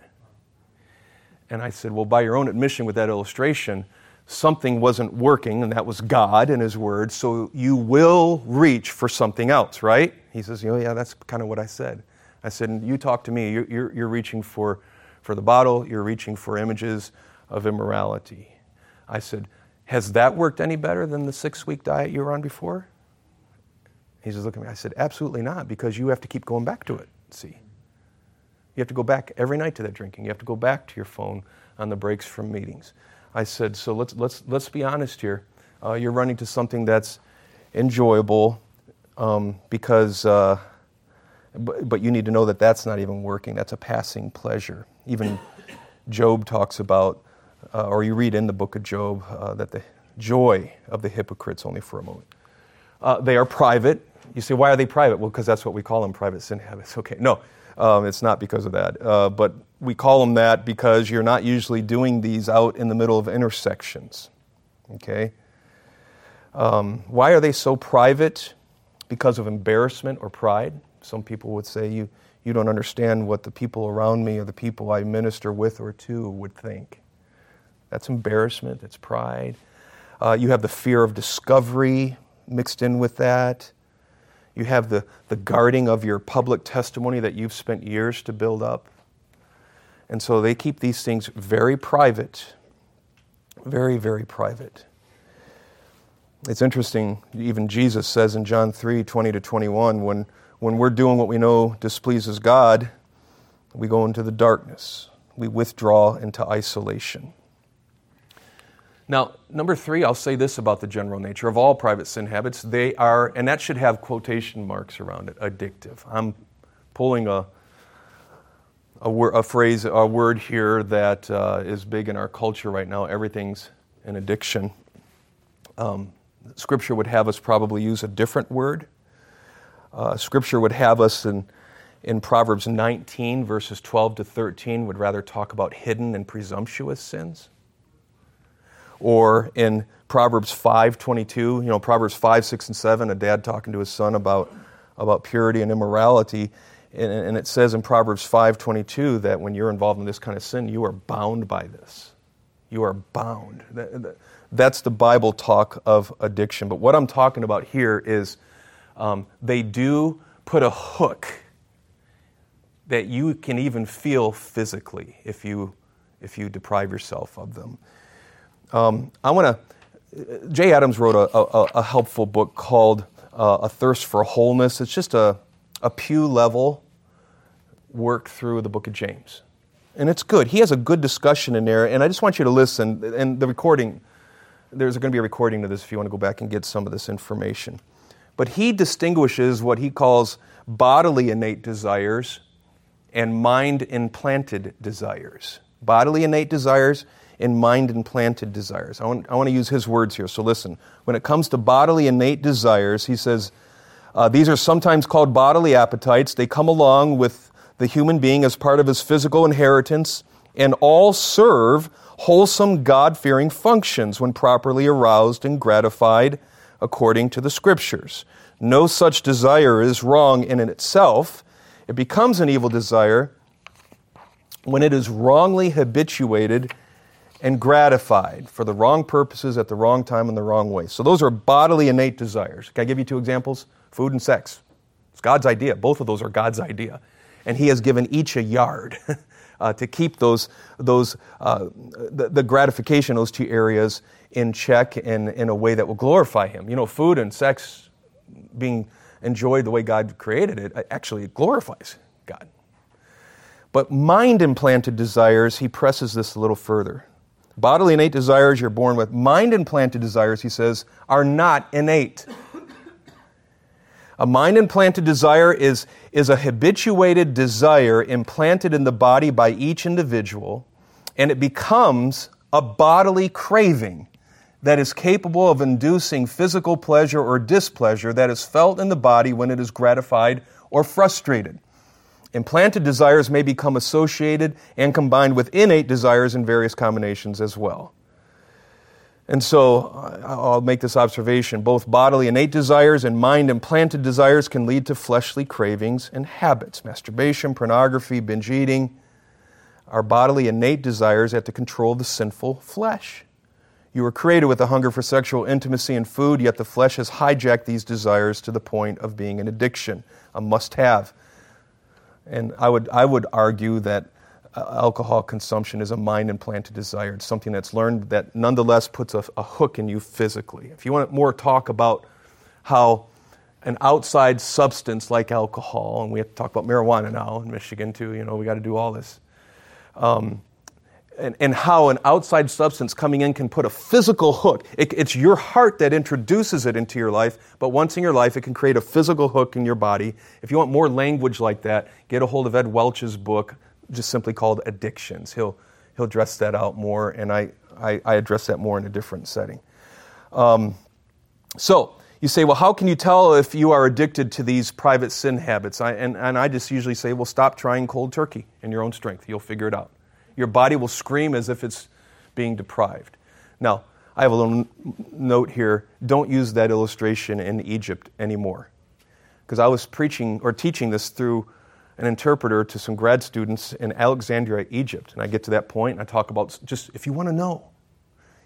And I said, Well, by your own admission with that illustration, something wasn't working, and that was God and His Word, so you will reach for something else, right? He says, Oh, yeah, that's kind of what I said. I said, You talk to me, you're, you're, you're reaching for, for the bottle, you're reaching for images of immorality. I said, Has that worked any better than the six week diet you were on before? He says, Look at me. I said, Absolutely not, because you have to keep going back to it. See? You have to go back every night to that drinking. You have to go back to your phone on the breaks from meetings. I said, So let's, let's, let's be honest here. Uh, you're running to something that's enjoyable um, because, uh, but, but you need to know that that's not even working. That's a passing pleasure. Even Job talks about, uh, or you read in the book of Job, uh, that the joy of the hypocrites only for a moment. Uh, they are private, you say, why are they private? Well, because that's what we call them private sin habits. Okay, no, um, it's not because of that. Uh, but we call them that because you're not usually doing these out in the middle of intersections. Okay? Um, why are they so private? Because of embarrassment or pride. Some people would say, you, you don't understand what the people around me or the people I minister with or to would think. That's embarrassment, that's pride. Uh, you have the fear of discovery mixed in with that. You have the, the guarding of your public testimony that you've spent years to build up. And so they keep these things very private, very, very private. It's interesting, even Jesus says in John 3 20 to 21, when, when we're doing what we know displeases God, we go into the darkness, we withdraw into isolation. Now, number three, I'll say this about the general nature of all private sin habits. They are, and that should have quotation marks around it, addictive. I'm pulling a, a, a phrase, a word here that uh, is big in our culture right now. Everything's an addiction. Um, scripture would have us probably use a different word. Uh, scripture would have us in, in Proverbs 19, verses 12 to 13, would rather talk about hidden and presumptuous sins. Or in Proverbs 5:22, you know, Proverbs 5, 6, and 7, a dad talking to his son about, about purity and immorality. And, and it says in Proverbs 5:22 that when you're involved in this kind of sin, you are bound by this. You are bound. That's the Bible talk of addiction. But what I'm talking about here is um, they do put a hook that you can even feel physically if you if you deprive yourself of them. Um, I want to. Jay Adams wrote a, a, a helpful book called uh, "A Thirst for Wholeness." It's just a a pew level work through the book of James, and it's good. He has a good discussion in there, and I just want you to listen. And the recording, there's going to be a recording of this if you want to go back and get some of this information. But he distinguishes what he calls bodily innate desires and mind implanted desires. Bodily innate desires and mind implanted desires. I want, I want to use his words here, so listen. When it comes to bodily innate desires, he says, uh, these are sometimes called bodily appetites. They come along with the human being as part of his physical inheritance and all serve wholesome God fearing functions when properly aroused and gratified according to the scriptures. No such desire is wrong in itself. It becomes an evil desire when it is wrongly habituated and gratified for the wrong purposes at the wrong time in the wrong way. So those are bodily innate desires. Can I give you two examples? Food and sex. It's God's idea. Both of those are God's idea. And He has given each a yard uh, to keep those, those uh, the, the, gratification, those two areas in check in, in a way that will glorify Him. You know, food and sex being enjoyed the way God created it actually glorifies God. But mind implanted desires, he presses this a little further. Bodily innate desires you're born with. Mind implanted desires, he says, are not innate. A mind implanted desire is, is a habituated desire implanted in the body by each individual, and it becomes a bodily craving that is capable of inducing physical pleasure or displeasure that is felt in the body when it is gratified or frustrated. Implanted desires may become associated and combined with innate desires in various combinations as well. And so I'll make this observation both bodily innate desires and mind implanted desires can lead to fleshly cravings and habits. Masturbation, pornography, binge eating are bodily innate desires at the control of the sinful flesh. You were created with a hunger for sexual intimacy and food, yet the flesh has hijacked these desires to the point of being an addiction, a must have. And I would, I would argue that uh, alcohol consumption is a mind implanted desire. It's something that's learned that nonetheless puts a, a hook in you physically. If you want more talk about how an outside substance like alcohol, and we have to talk about marijuana now in Michigan too, you know, we got to do all this. Um, and, and how an outside substance coming in can put a physical hook. It, it's your heart that introduces it into your life, but once in your life, it can create a physical hook in your body. If you want more language like that, get a hold of Ed Welch's book, just simply called Addictions. He'll, he'll address that out more, and I, I, I address that more in a different setting. Um, so, you say, well, how can you tell if you are addicted to these private sin habits? I, and, and I just usually say, well, stop trying cold turkey in your own strength. You'll figure it out. Your body will scream as if it's being deprived. Now, I have a little note here. Don't use that illustration in Egypt anymore. Because I was preaching or teaching this through an interpreter to some grad students in Alexandria, Egypt. And I get to that point and I talk about just if you want to know,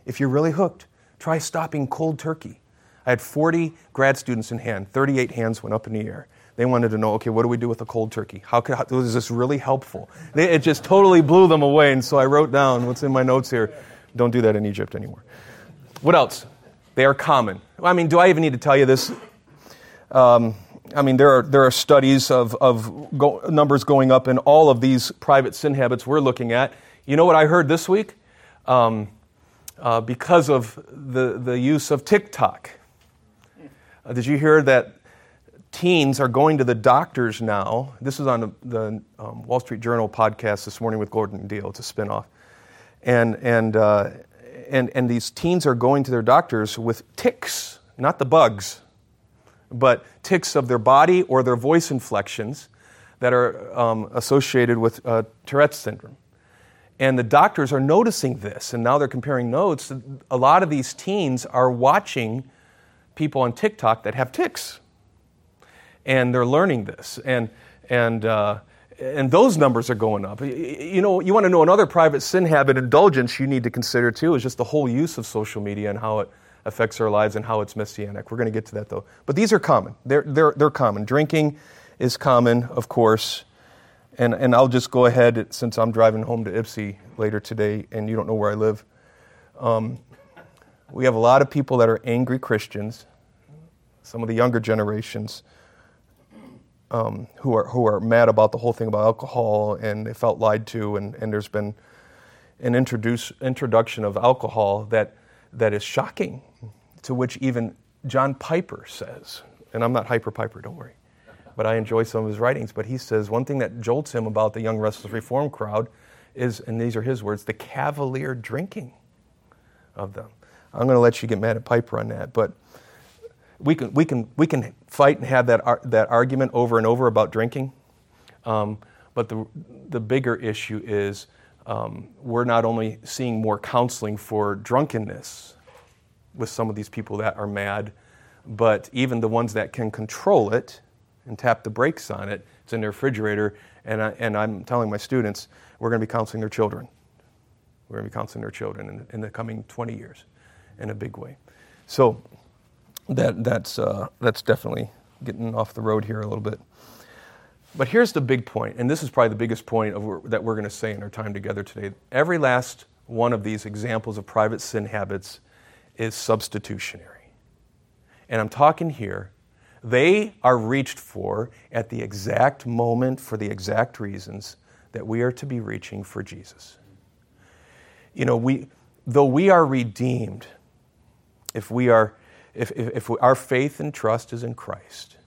if you're really hooked, try stopping cold turkey. I had 40 grad students in hand, 38 hands went up in the air. They wanted to know, okay, what do we do with a cold turkey? How, could, how is this really helpful? They, it just totally blew them away, and so I wrote down what's in my notes here. Don't do that in Egypt anymore. What else? They are common. I mean, do I even need to tell you this? Um, I mean, there are, there are studies of, of go, numbers going up in all of these private sin habits we're looking at. You know what I heard this week? Um, uh, because of the, the use of TikTok. Uh, did you hear that teens are going to the doctors now. This is on the, um, Wall Street Journal podcast this morning with Gordon Deal. It's a spinoff. And, and, uh, and, and these teens are going to their doctors with ticks, not the bugs, but ticks of their body or their voice inflections that are um, associated with uh, Tourette's syndrome. And the doctors are noticing this, and now they're comparing notes. A lot of these teens are watching people on TikTok that have tics, and they're learning this. And, and, uh, and those numbers are going up. You know, you want to know another private sin habit indulgence you need to consider too is just the whole use of social media and how it affects our lives and how it's messianic. We're going to get to that though. But these are common. They're, they're, they're common. Drinking is common, of course. And, and I'll just go ahead since I'm driving home to Ypsi later today and you don't know where I live. Um, we have a lot of people that are angry Christians, some of the younger generations um, who, are, who are mad about the whole thing about alcohol and they felt lied to, and, and there's been an introduce, introduction of alcohol that, that is shocking, to which even John Piper says, and I'm not Hyper Piper, don't worry, but I enjoy some of his writings, but he says one thing that jolts him about the Young Restless Reform crowd is, and these are his words, the cavalier drinking of them. I'm going to let you get mad at Piper on that, but we can, we can, we can fight and have that, ar- that argument over and over about drinking. Um, but the, the bigger issue is um, we're not only seeing more counseling for drunkenness with some of these people that are mad, but even the ones that can control it and tap the brakes on it, it's in the refrigerator. And, I, and I'm telling my students, we're going to be counseling their children. We're going to be counseling their children in, in the coming 20 years in a big way. So, that, that's, uh, that's definitely getting off the road here a little bit. But here's the big point, and this is probably the biggest point of, that we're going to say in our time together today. Every last one of these examples of private sin habits is substitutionary. And I'm talking here, they are reached for at the exact moment for the exact reasons that we are to be reaching for Jesus. You know, we, though we are redeemed, if we are if, if, if our faith and trust is in Christ,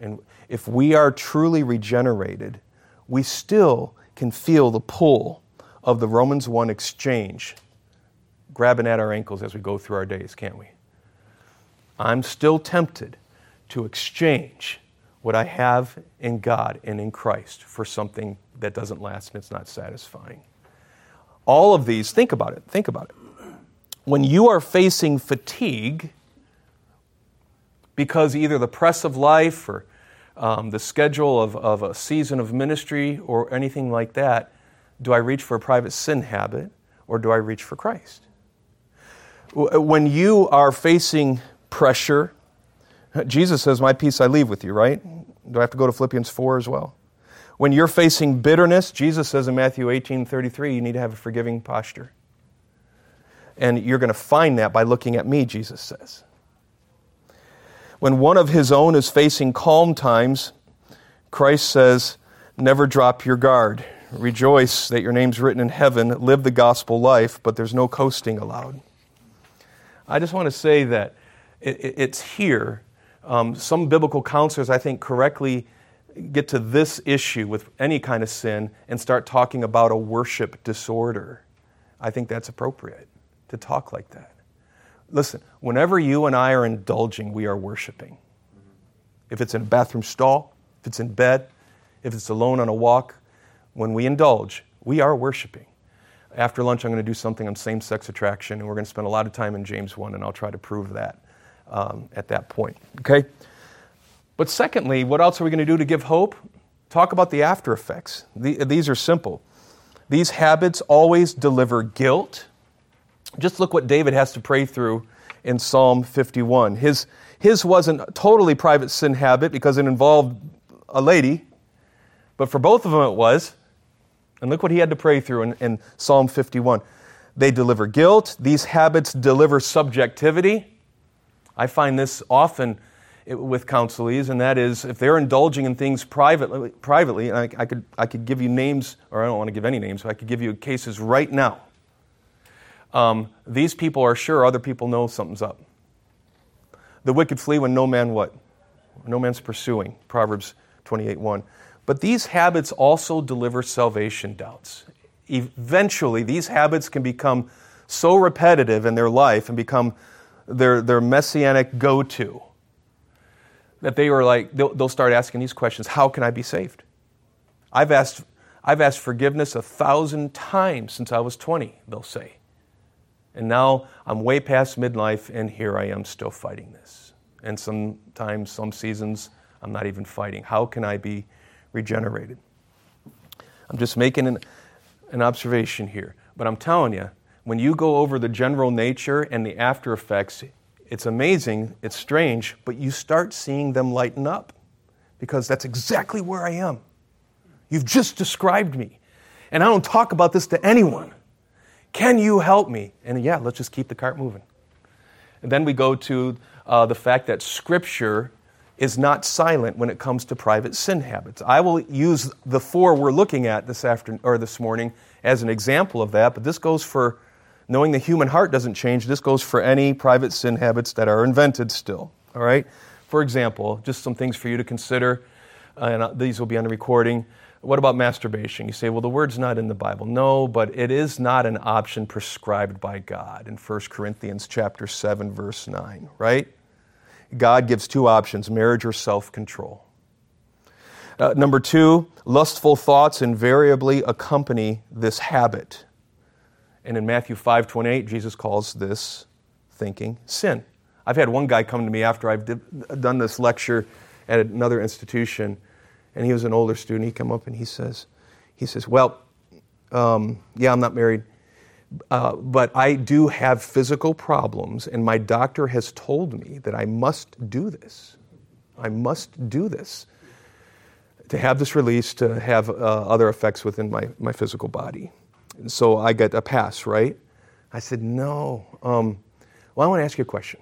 and if we are truly regenerated, we still can feel the pull of the Romans 1 exchange grabbing at our ankles as we go through our days, can't we? I'm still tempted to exchange what I have in God and in Christ for something that doesn't last and it's not satisfying. All of these, think about it, think about it. When you are facing fatigue, because either the press of life or um, the schedule of, of a season of ministry or anything like that, do I reach for a private sin habit or do I reach for Christ? When you are facing pressure, Jesus says, My peace I leave with you, right? Do I have to go to Philippians 4 as well? When you're facing bitterness, Jesus says in Matthew 18 33, you need to have a forgiving posture. And you're going to find that by looking at me, Jesus says. When one of his own is facing calm times, Christ says, Never drop your guard. Rejoice that your name's written in heaven. Live the gospel life, but there's no coasting allowed. I just want to say that it's here. Um, some biblical counselors, I think, correctly get to this issue with any kind of sin and start talking about a worship disorder. I think that's appropriate to talk like that. Listen, whenever you and I are indulging, we are worshiping. If it's in a bathroom stall, if it's in bed, if it's alone on a walk, when we indulge, we are worshiping. After lunch, I'm going to do something on same sex attraction, and we're going to spend a lot of time in James 1, and I'll try to prove that um, at that point. Okay? But secondly, what else are we going to do to give hope? Talk about the after effects. The, these are simple. These habits always deliver guilt just look what David has to pray through in Psalm 51. His, his wasn't a totally private sin habit because it involved a lady, but for both of them it was. And look what he had to pray through in, in Psalm 51. They deliver guilt, these habits deliver subjectivity. I find this often with counselees, and that is if they're indulging in things privately, privately and I, I, could, I could give you names, or I don't want to give any names, but I could give you cases right now um, these people are sure other people know something's up. The wicked flee when no man what? no man's pursuing, Proverbs 28 1. But these habits also deliver salvation doubts. Eventually, these habits can become so repetitive in their life and become their, their messianic go to that they are like, they'll, they'll start asking these questions How can I be saved? I've asked, I've asked forgiveness a thousand times since I was 20, they'll say. And now I'm way past midlife, and here I am still fighting this. And sometimes, some seasons, I'm not even fighting. How can I be regenerated? I'm just making an, an observation here. But I'm telling you, when you go over the general nature and the after effects, it's amazing, it's strange, but you start seeing them lighten up because that's exactly where I am. You've just described me. And I don't talk about this to anyone. Can you help me? And yeah, let's just keep the cart moving. And then we go to uh, the fact that Scripture is not silent when it comes to private sin habits. I will use the four we're looking at this afternoon or this morning as an example of that, but this goes for knowing the human heart doesn't change. This goes for any private sin habits that are invented still. All right? For example, just some things for you to consider, and these will be on the recording. What about masturbation? You say, well, the word's not in the Bible. No, but it is not an option prescribed by God in 1 Corinthians chapter 7 verse 9, right? God gives two options, marriage or self-control. Uh, number 2, lustful thoughts invariably accompany this habit. And in Matthew 5:28, Jesus calls this thinking sin. I've had one guy come to me after I've did, done this lecture at another institution and he was an older student. He come up and he says, he says, well, um, yeah, I'm not married, uh, but I do have physical problems, and my doctor has told me that I must do this. I must do this to have this release, to have uh, other effects within my, my physical body. And so I get a pass, right? I said, no. Um, well, I want to ask you a question.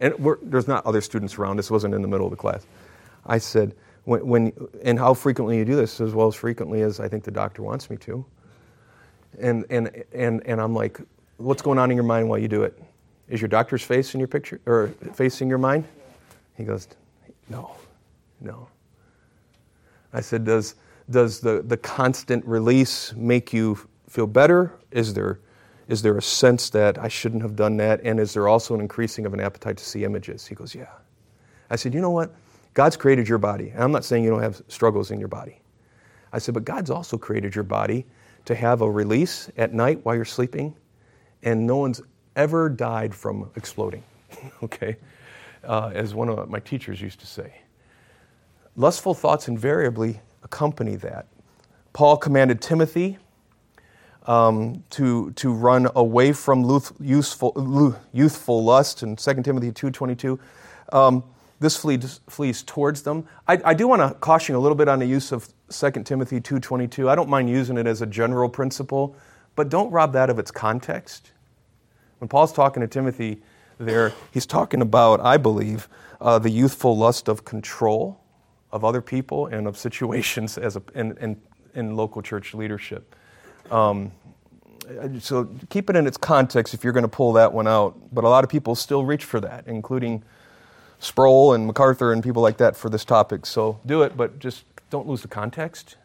And there's not other students around. This wasn't in the middle of the class. I said, when, when, and how frequently you do this, as well as frequently as I think the doctor wants me to. And, and, and, and I'm like, what's going on in your mind while you do it? Is your doctor's face in your picture or facing your mind? He goes, no, no. I said, does, does the, the constant release make you feel better? Is there, is there a sense that I shouldn't have done that? And is there also an increasing of an appetite to see images? He goes, yeah. I said, you know what? God's created your body. And I'm not saying you don't have struggles in your body. I said, but God's also created your body to have a release at night while you're sleeping, and no one's ever died from exploding, okay? Uh, as one of my teachers used to say. Lustful thoughts invariably accompany that. Paul commanded Timothy um, to, to run away from youthful, youthful lust in 2 Timothy 2.22. Um, this flees, flees towards them. I, I do want to caution a little bit on the use of 2 Timothy 2.22. I don't mind using it as a general principle, but don't rob that of its context. When Paul's talking to Timothy there, he's talking about, I believe, uh, the youthful lust of control of other people and of situations as a, in, in, in local church leadership. Um, so keep it in its context if you're going to pull that one out. But a lot of people still reach for that, including Sproul and MacArthur and people like that for this topic. So do it, but just don't lose the context.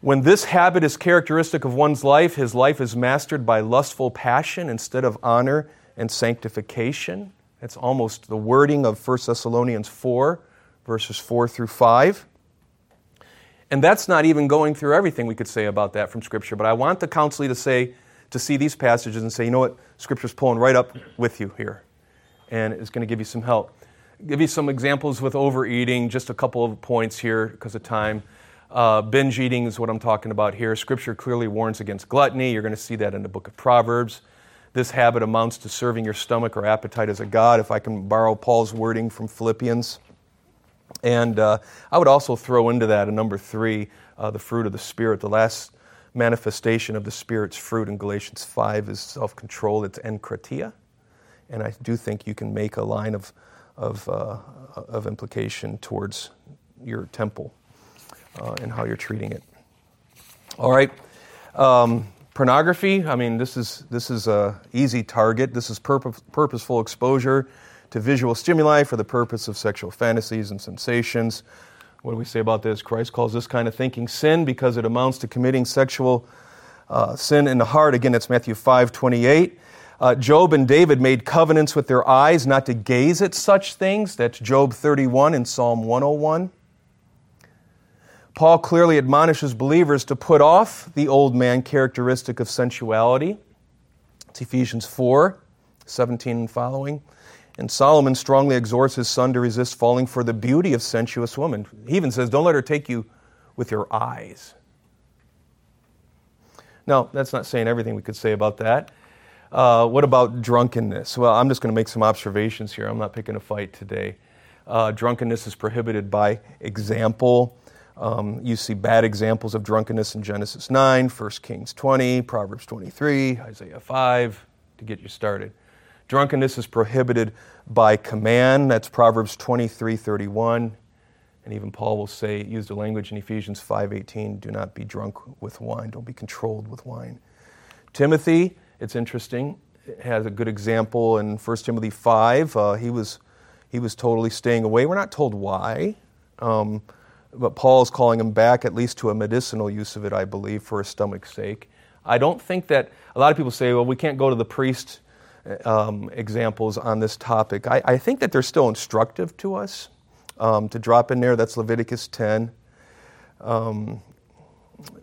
When this habit is characteristic of one's life, his life is mastered by lustful passion instead of honor and sanctification. That's almost the wording of 1 Thessalonians 4, verses 4 through 5. And that's not even going through everything we could say about that from Scripture. But I want the counselee to say, to see these passages and say, you know what, Scripture's pulling right up with you here. And it's going to give you some help give you some examples with overeating, just a couple of points here because of time. Uh, binge eating is what I'm talking about here. Scripture clearly warns against gluttony. You're going to see that in the book of Proverbs. This habit amounts to serving your stomach or appetite as a God, if I can borrow Paul's wording from Philippians. And uh, I would also throw into that a number three, uh, the fruit of the Spirit. The last manifestation of the Spirit's fruit in Galatians 5 is self control, it's enkrateia. And I do think you can make a line of of, uh, of implication towards your temple uh, and how you're treating it. All right. Um, pornography, I mean, this is, this is a easy target. This is purpose, purposeful exposure to visual stimuli for the purpose of sexual fantasies and sensations. What do we say about this? Christ calls this kind of thinking sin because it amounts to committing sexual uh, sin in the heart. Again, it's Matthew 5 28. Uh, Job and David made covenants with their eyes not to gaze at such things. That's Job 31 and Psalm 101. Paul clearly admonishes believers to put off the old man characteristic of sensuality. It's Ephesians 4 17 and following. And Solomon strongly exhorts his son to resist falling for the beauty of sensuous women. He even says, Don't let her take you with your eyes. Now, that's not saying everything we could say about that. Uh, what about drunkenness? Well, I'm just going to make some observations here. I'm not picking a fight today. Uh, drunkenness is prohibited by example. Um, you see bad examples of drunkenness in Genesis 9, 1 Kings 20, Proverbs 23, Isaiah 5, to get you started. Drunkenness is prohibited by command. That's Proverbs 23, 31. And even Paul will say, use the language in Ephesians 5:18, do not be drunk with wine, don't be controlled with wine. Timothy, it's interesting, has a good example in 1 Timothy 5. Uh, he, was, he was totally staying away. We're not told why. Um, but Paul is calling him back, at least to a medicinal use of it, I believe, for his stomach's sake. I don't think that a lot of people say, well, we can't go to the priest um, examples on this topic. I, I, think that they're still instructive to us um, to drop in there. That's Leviticus 10. Um,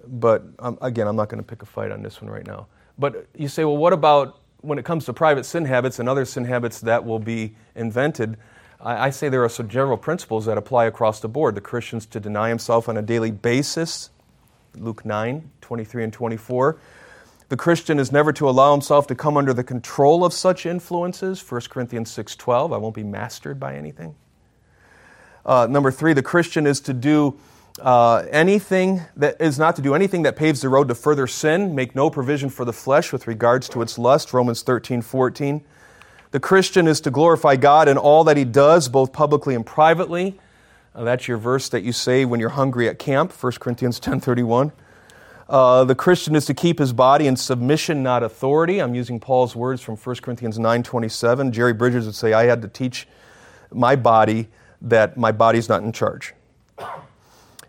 but um, again, I'm not going to pick a fight on this one right now. But you say, well, what about when it comes to private sin habits and other sin habits that will be invented? I, I say there are some general principles that apply across the board. The Christian's to deny himself on a daily basis, Luke 9, 23 and 24. The Christian is never to allow himself to come under the control of such influences, 1 Corinthians 6.12. I won't be mastered by anything. Uh, number three, the Christian is to do uh, anything that is not to do anything that paves the road to further sin, make no provision for the flesh with regards to its lust, Romans 13, 14. The Christian is to glorify God in all that he does, both publicly and privately. Uh, that's your verse that you say when you're hungry at camp, 1 Corinthians 10.31. Uh, the Christian is to keep his body in submission, not authority. I'm using Paul's words from 1 Corinthians 9.27. Jerry Bridges would say, I had to teach my body that my body's not in charge.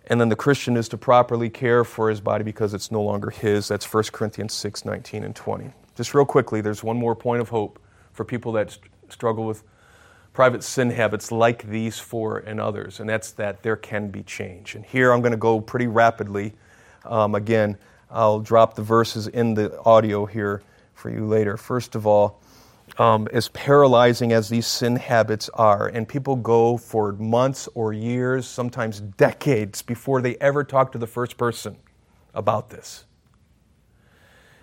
And then the Christian is to properly care for his body because it's no longer his. That's 1 Corinthians 6, 19 and 20. Just real quickly, there's one more point of hope for people that struggle with private sin habits like these four and others, and that's that there can be change. And here I'm going to go pretty rapidly. Um, again, I'll drop the verses in the audio here for you later. First of all, um, as paralyzing as these sin habits are, and people go for months or years, sometimes decades, before they ever talk to the first person about this.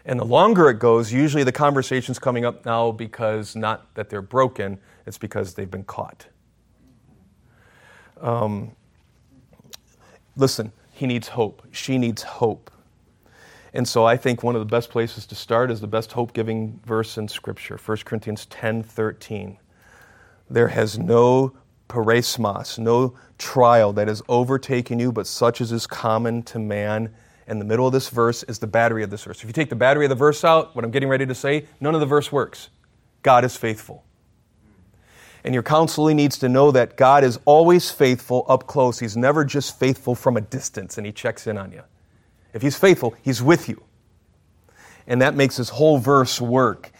And the longer it goes, usually the conversation's coming up now because not that they're broken, it's because they've been caught. Um, listen, he needs hope. She needs hope. And so I think one of the best places to start is the best hope giving verse in Scripture 1 Corinthians 10 13. There has no peirasmos, no trial that has overtaken you, but such as is common to man and the middle of this verse is the battery of this verse. If you take the battery of the verse out, what I'm getting ready to say, none of the verse works. God is faithful. And your counselee needs to know that God is always faithful up close. He's never just faithful from a distance and he checks in on you. If he's faithful, he's with you. And that makes this whole verse work.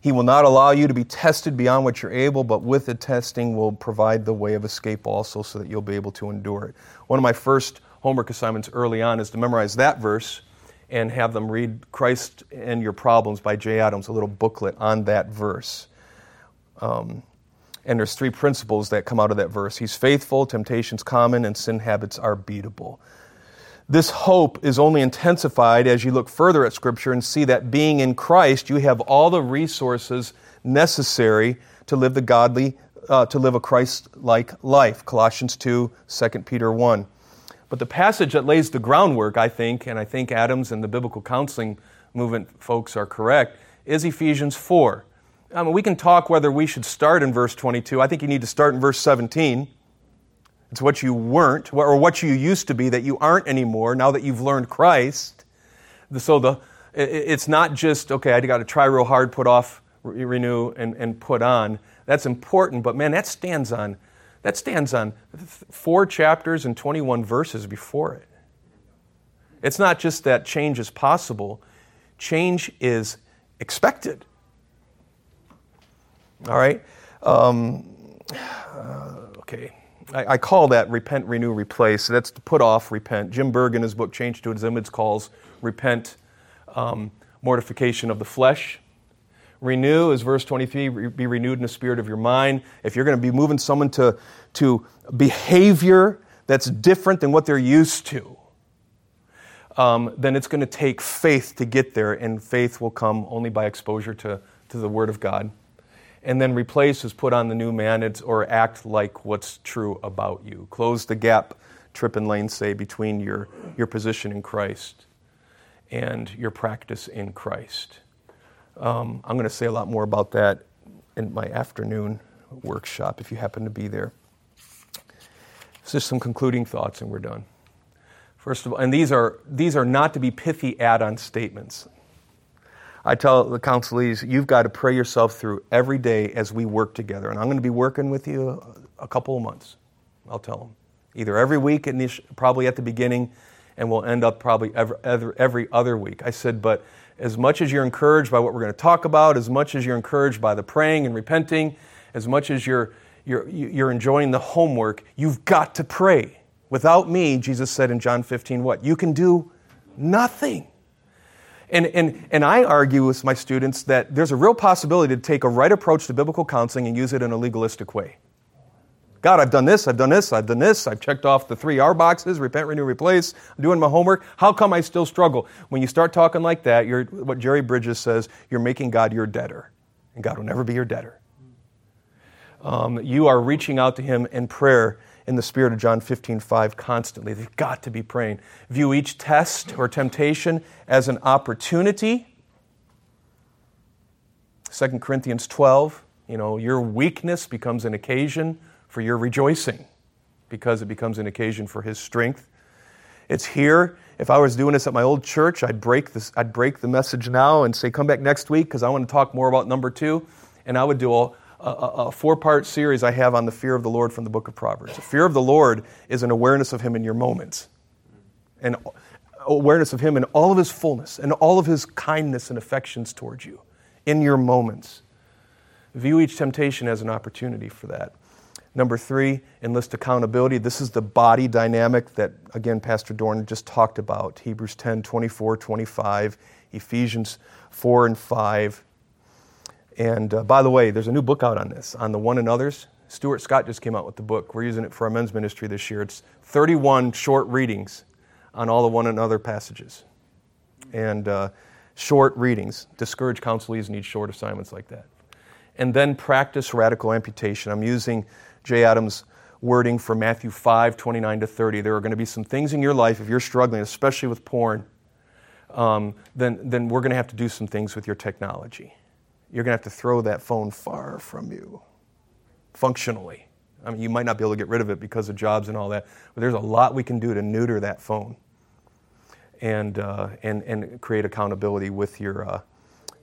He will not allow you to be tested beyond what you're able, but with the testing will provide the way of escape also so that you'll be able to endure it. One of my first homework assignments early on is to memorize that verse and have them read Christ and Your Problems by Jay Adams, a little booklet on that verse. Um, and there's three principles that come out of that verse. He's faithful, temptations common, and sin habits are beatable. This hope is only intensified as you look further at Scripture and see that being in Christ, you have all the resources necessary to live the godly, uh, to live a Christ-like life. Colossians 2, 2 Peter 1. But the passage that lays the groundwork, I think, and I think Adams and the biblical counseling movement folks are correct, is Ephesians 4. I mean, we can talk whether we should start in verse 22. I think you need to start in verse 17. It's what you weren't, or what you used to be that you aren't anymore now that you've learned Christ. So the, it's not just, okay, I got to try real hard, put off, renew, and, and put on. That's important, but man, that stands on that stands on four chapters and 21 verses before it. It's not just that change is possible, change is expected. All right? Um, uh, okay. I, I, call that repent, renew, replace. That's to put off, repent. Jim Berg, in his book Change to Its Image, calls repent um, mortification of the flesh. Renew is verse 23 be renewed in the spirit of your mind. If you're going to be moving someone to, to behavior that's different than what they're used to, um, then it's going to take faith to get there, and faith will come only by exposure to, to the Word of God. And then replace is put on the new man it's, or act like what's true about you. Close the gap, Tripp and Lane say, between your, your position in Christ and your practice in Christ. Um, I'm going to say a lot more about that in my afternoon workshop if you happen to be there. So just some concluding thoughts, and we're done. First of all, and these are, these are not to be pithy add on statements. I tell the counselees, you've got to pray yourself through every day as we work together. And I'm going to be working with you a, couple of months. I'll tell them. Either every week, probably at the beginning, and we'll end up probably every, other week. I said, but as much as you're encouraged by what we're going to talk about, as much as you're encouraged by the praying and repenting, as much as you're, you're, you're enjoying the homework, you've got to pray. Without me, Jesus said in John 15, what? You can do nothing. And, and, and I argue with my students that there's a real possibility to take a right approach to biblical counseling and use it in a legalistic way. God, I've done this, I've done this, I've done this, I've checked off the three R boxes repent, renew, replace. I'm doing my homework. How come I still struggle? When you start talking like that, you're, what Jerry Bridges says, you're making God your debtor, and God will never be your debtor. Um, you are reaching out to Him in prayer in the spirit of John 15, 5 constantly. They've got to be praying. View each test or temptation as an opportunity. 2 Corinthians 12, you know, your weakness becomes an occasion for your rejoicing because it becomes an occasion for his strength. It's here. If I was doing this at my old church, I'd break, this, I'd break the message now and say, come back next week because I want to talk more about number two. And I would do a, a, a four part series I have on the fear of the Lord from the book of Proverbs. The fear of the Lord is an awareness of Him in your moments, and awareness of Him in all of His fullness and all of His kindness and affections towards you in your moments. View each temptation as an opportunity for that. Number three, enlist accountability. This is the body dynamic that, again, Pastor Dorn just talked about. Hebrews 10, 24, 25, Ephesians 4 and 5. And uh, by the way, there's a new book out on this, on the one another's. Stuart Scott just came out with the book. We're using it for our men's ministry this year. It's 31 short readings on all the one another passages. And uh, short readings. Discouraged counselees need short assignments like that. And then practice radical amputation. I'm using Jay Adams' wording for Matthew 5 29 to 30. There are going to be some things in your life, if you're struggling, especially with porn, um, then, then we're going to have to do some things with your technology you're going to have to throw that phone far from you functionally. I mean, you might not be able to get rid of it because of jobs and all that, but there's a lot we can do to neuter that phone and, uh, and, and create accountability with your, uh,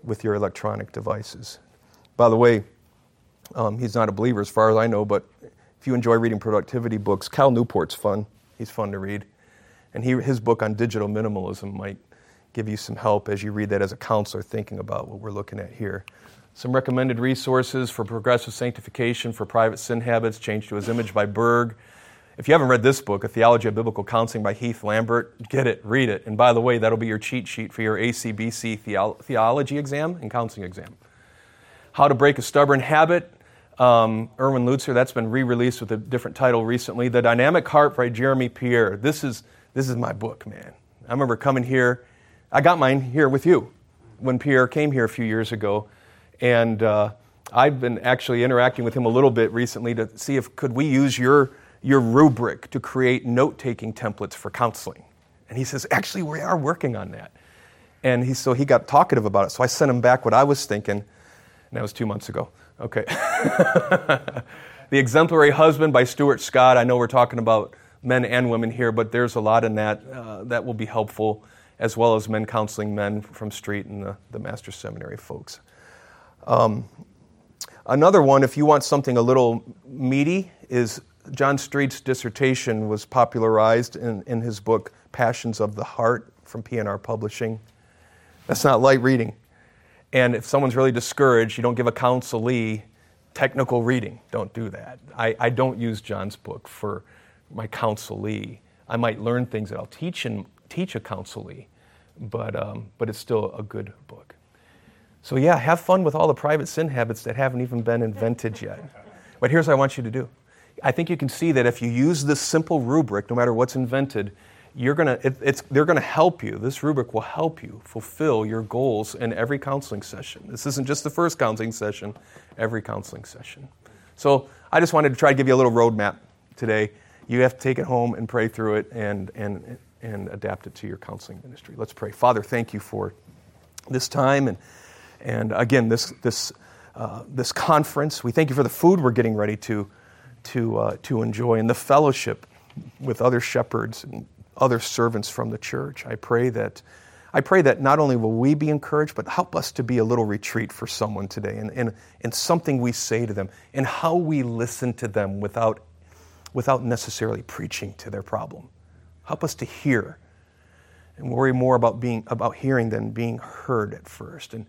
with your electronic devices. By the way, um, he's not a believer as far as I know, but if you enjoy reading productivity books, Cal Newport's fun. He's fun to read. And he, his book on digital minimalism might give you some help as you read that as a counselor thinking about what we're looking at here. Some recommended resources for progressive sanctification for private sin habits, Change to His Image by Berg. If you haven't read this book, A Theology of Biblical Counseling by Heath Lambert, get it, read it. And by the way, that'll be your cheat sheet for your ACBC theology exam and counseling exam. How to Break a Stubborn Habit, um, Erwin Lutzer, that's been re released with a different title recently. The Dynamic Heart by Jeremy Pierre. This is, this is my book, man. I remember coming here I got mine here with you when Pierre came here a few years ago, and uh, I've been actually interacting with him a little bit recently to see if could we use your your rubric to create note-taking templates for counseling. And he says, actually, we are working on that. And he, so he got talkative about it. So I sent him back what I was thinking, and that was two months ago. Okay. the Exemplary Husband by Stuart Scott. I know we're talking about men and women here, but there's a lot in that uh, that will be helpful as well as men counseling men from Street and the, the Master's Seminary folks. Um, Another one, if you want something a little meaty, is John Street's dissertation was popularized in, in his book Passions of the Heart from P&R Publishing. That's not light reading. And if someone's really discouraged, you don't give a counselee technical reading. Don't do that. I, I don't use John's book for my counselee. I might learn things that I'll teach and teach a counselee, but, um, but it's still a good book. So, yeah, have fun with all the private sin habits that haven't even been invented yet. But here's what I want you to do I think you can see that if you use this simple rubric, no matter what's invented, you're gonna, it, it's, they're going to help you. This rubric will help you fulfill your goals in every counseling session. This isn't just the first counseling session, every counseling session. So I just wanted to try to give you a little roadmap today. You have to take it home and pray through it and, and, and adapt it to your counseling ministry. Let's pray. Father, thank you for this time and, and again, this, this, uh, this conference. We thank you for the food we're getting ready to, to, uh, to enjoy and the fellowship with other shepherds and other servants from the church. I pray that I pray that not only will we be encouraged, but help us to be a little retreat for someone today and, and, and something we say to them and how we listen to them without, without necessarily preaching to their problem. Help us to hear and worry more about being about hearing than being heard at first. And,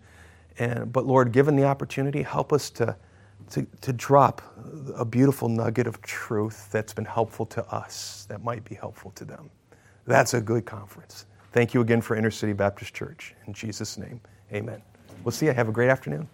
and but Lord, given the opportunity, help us to, to, to drop a beautiful nugget of truth that's been helpful to us that might be helpful to them. That's a good conference. Thank you again for Inner City Baptist Church. In Jesus' name, amen. We'll see you. Have a great afternoon.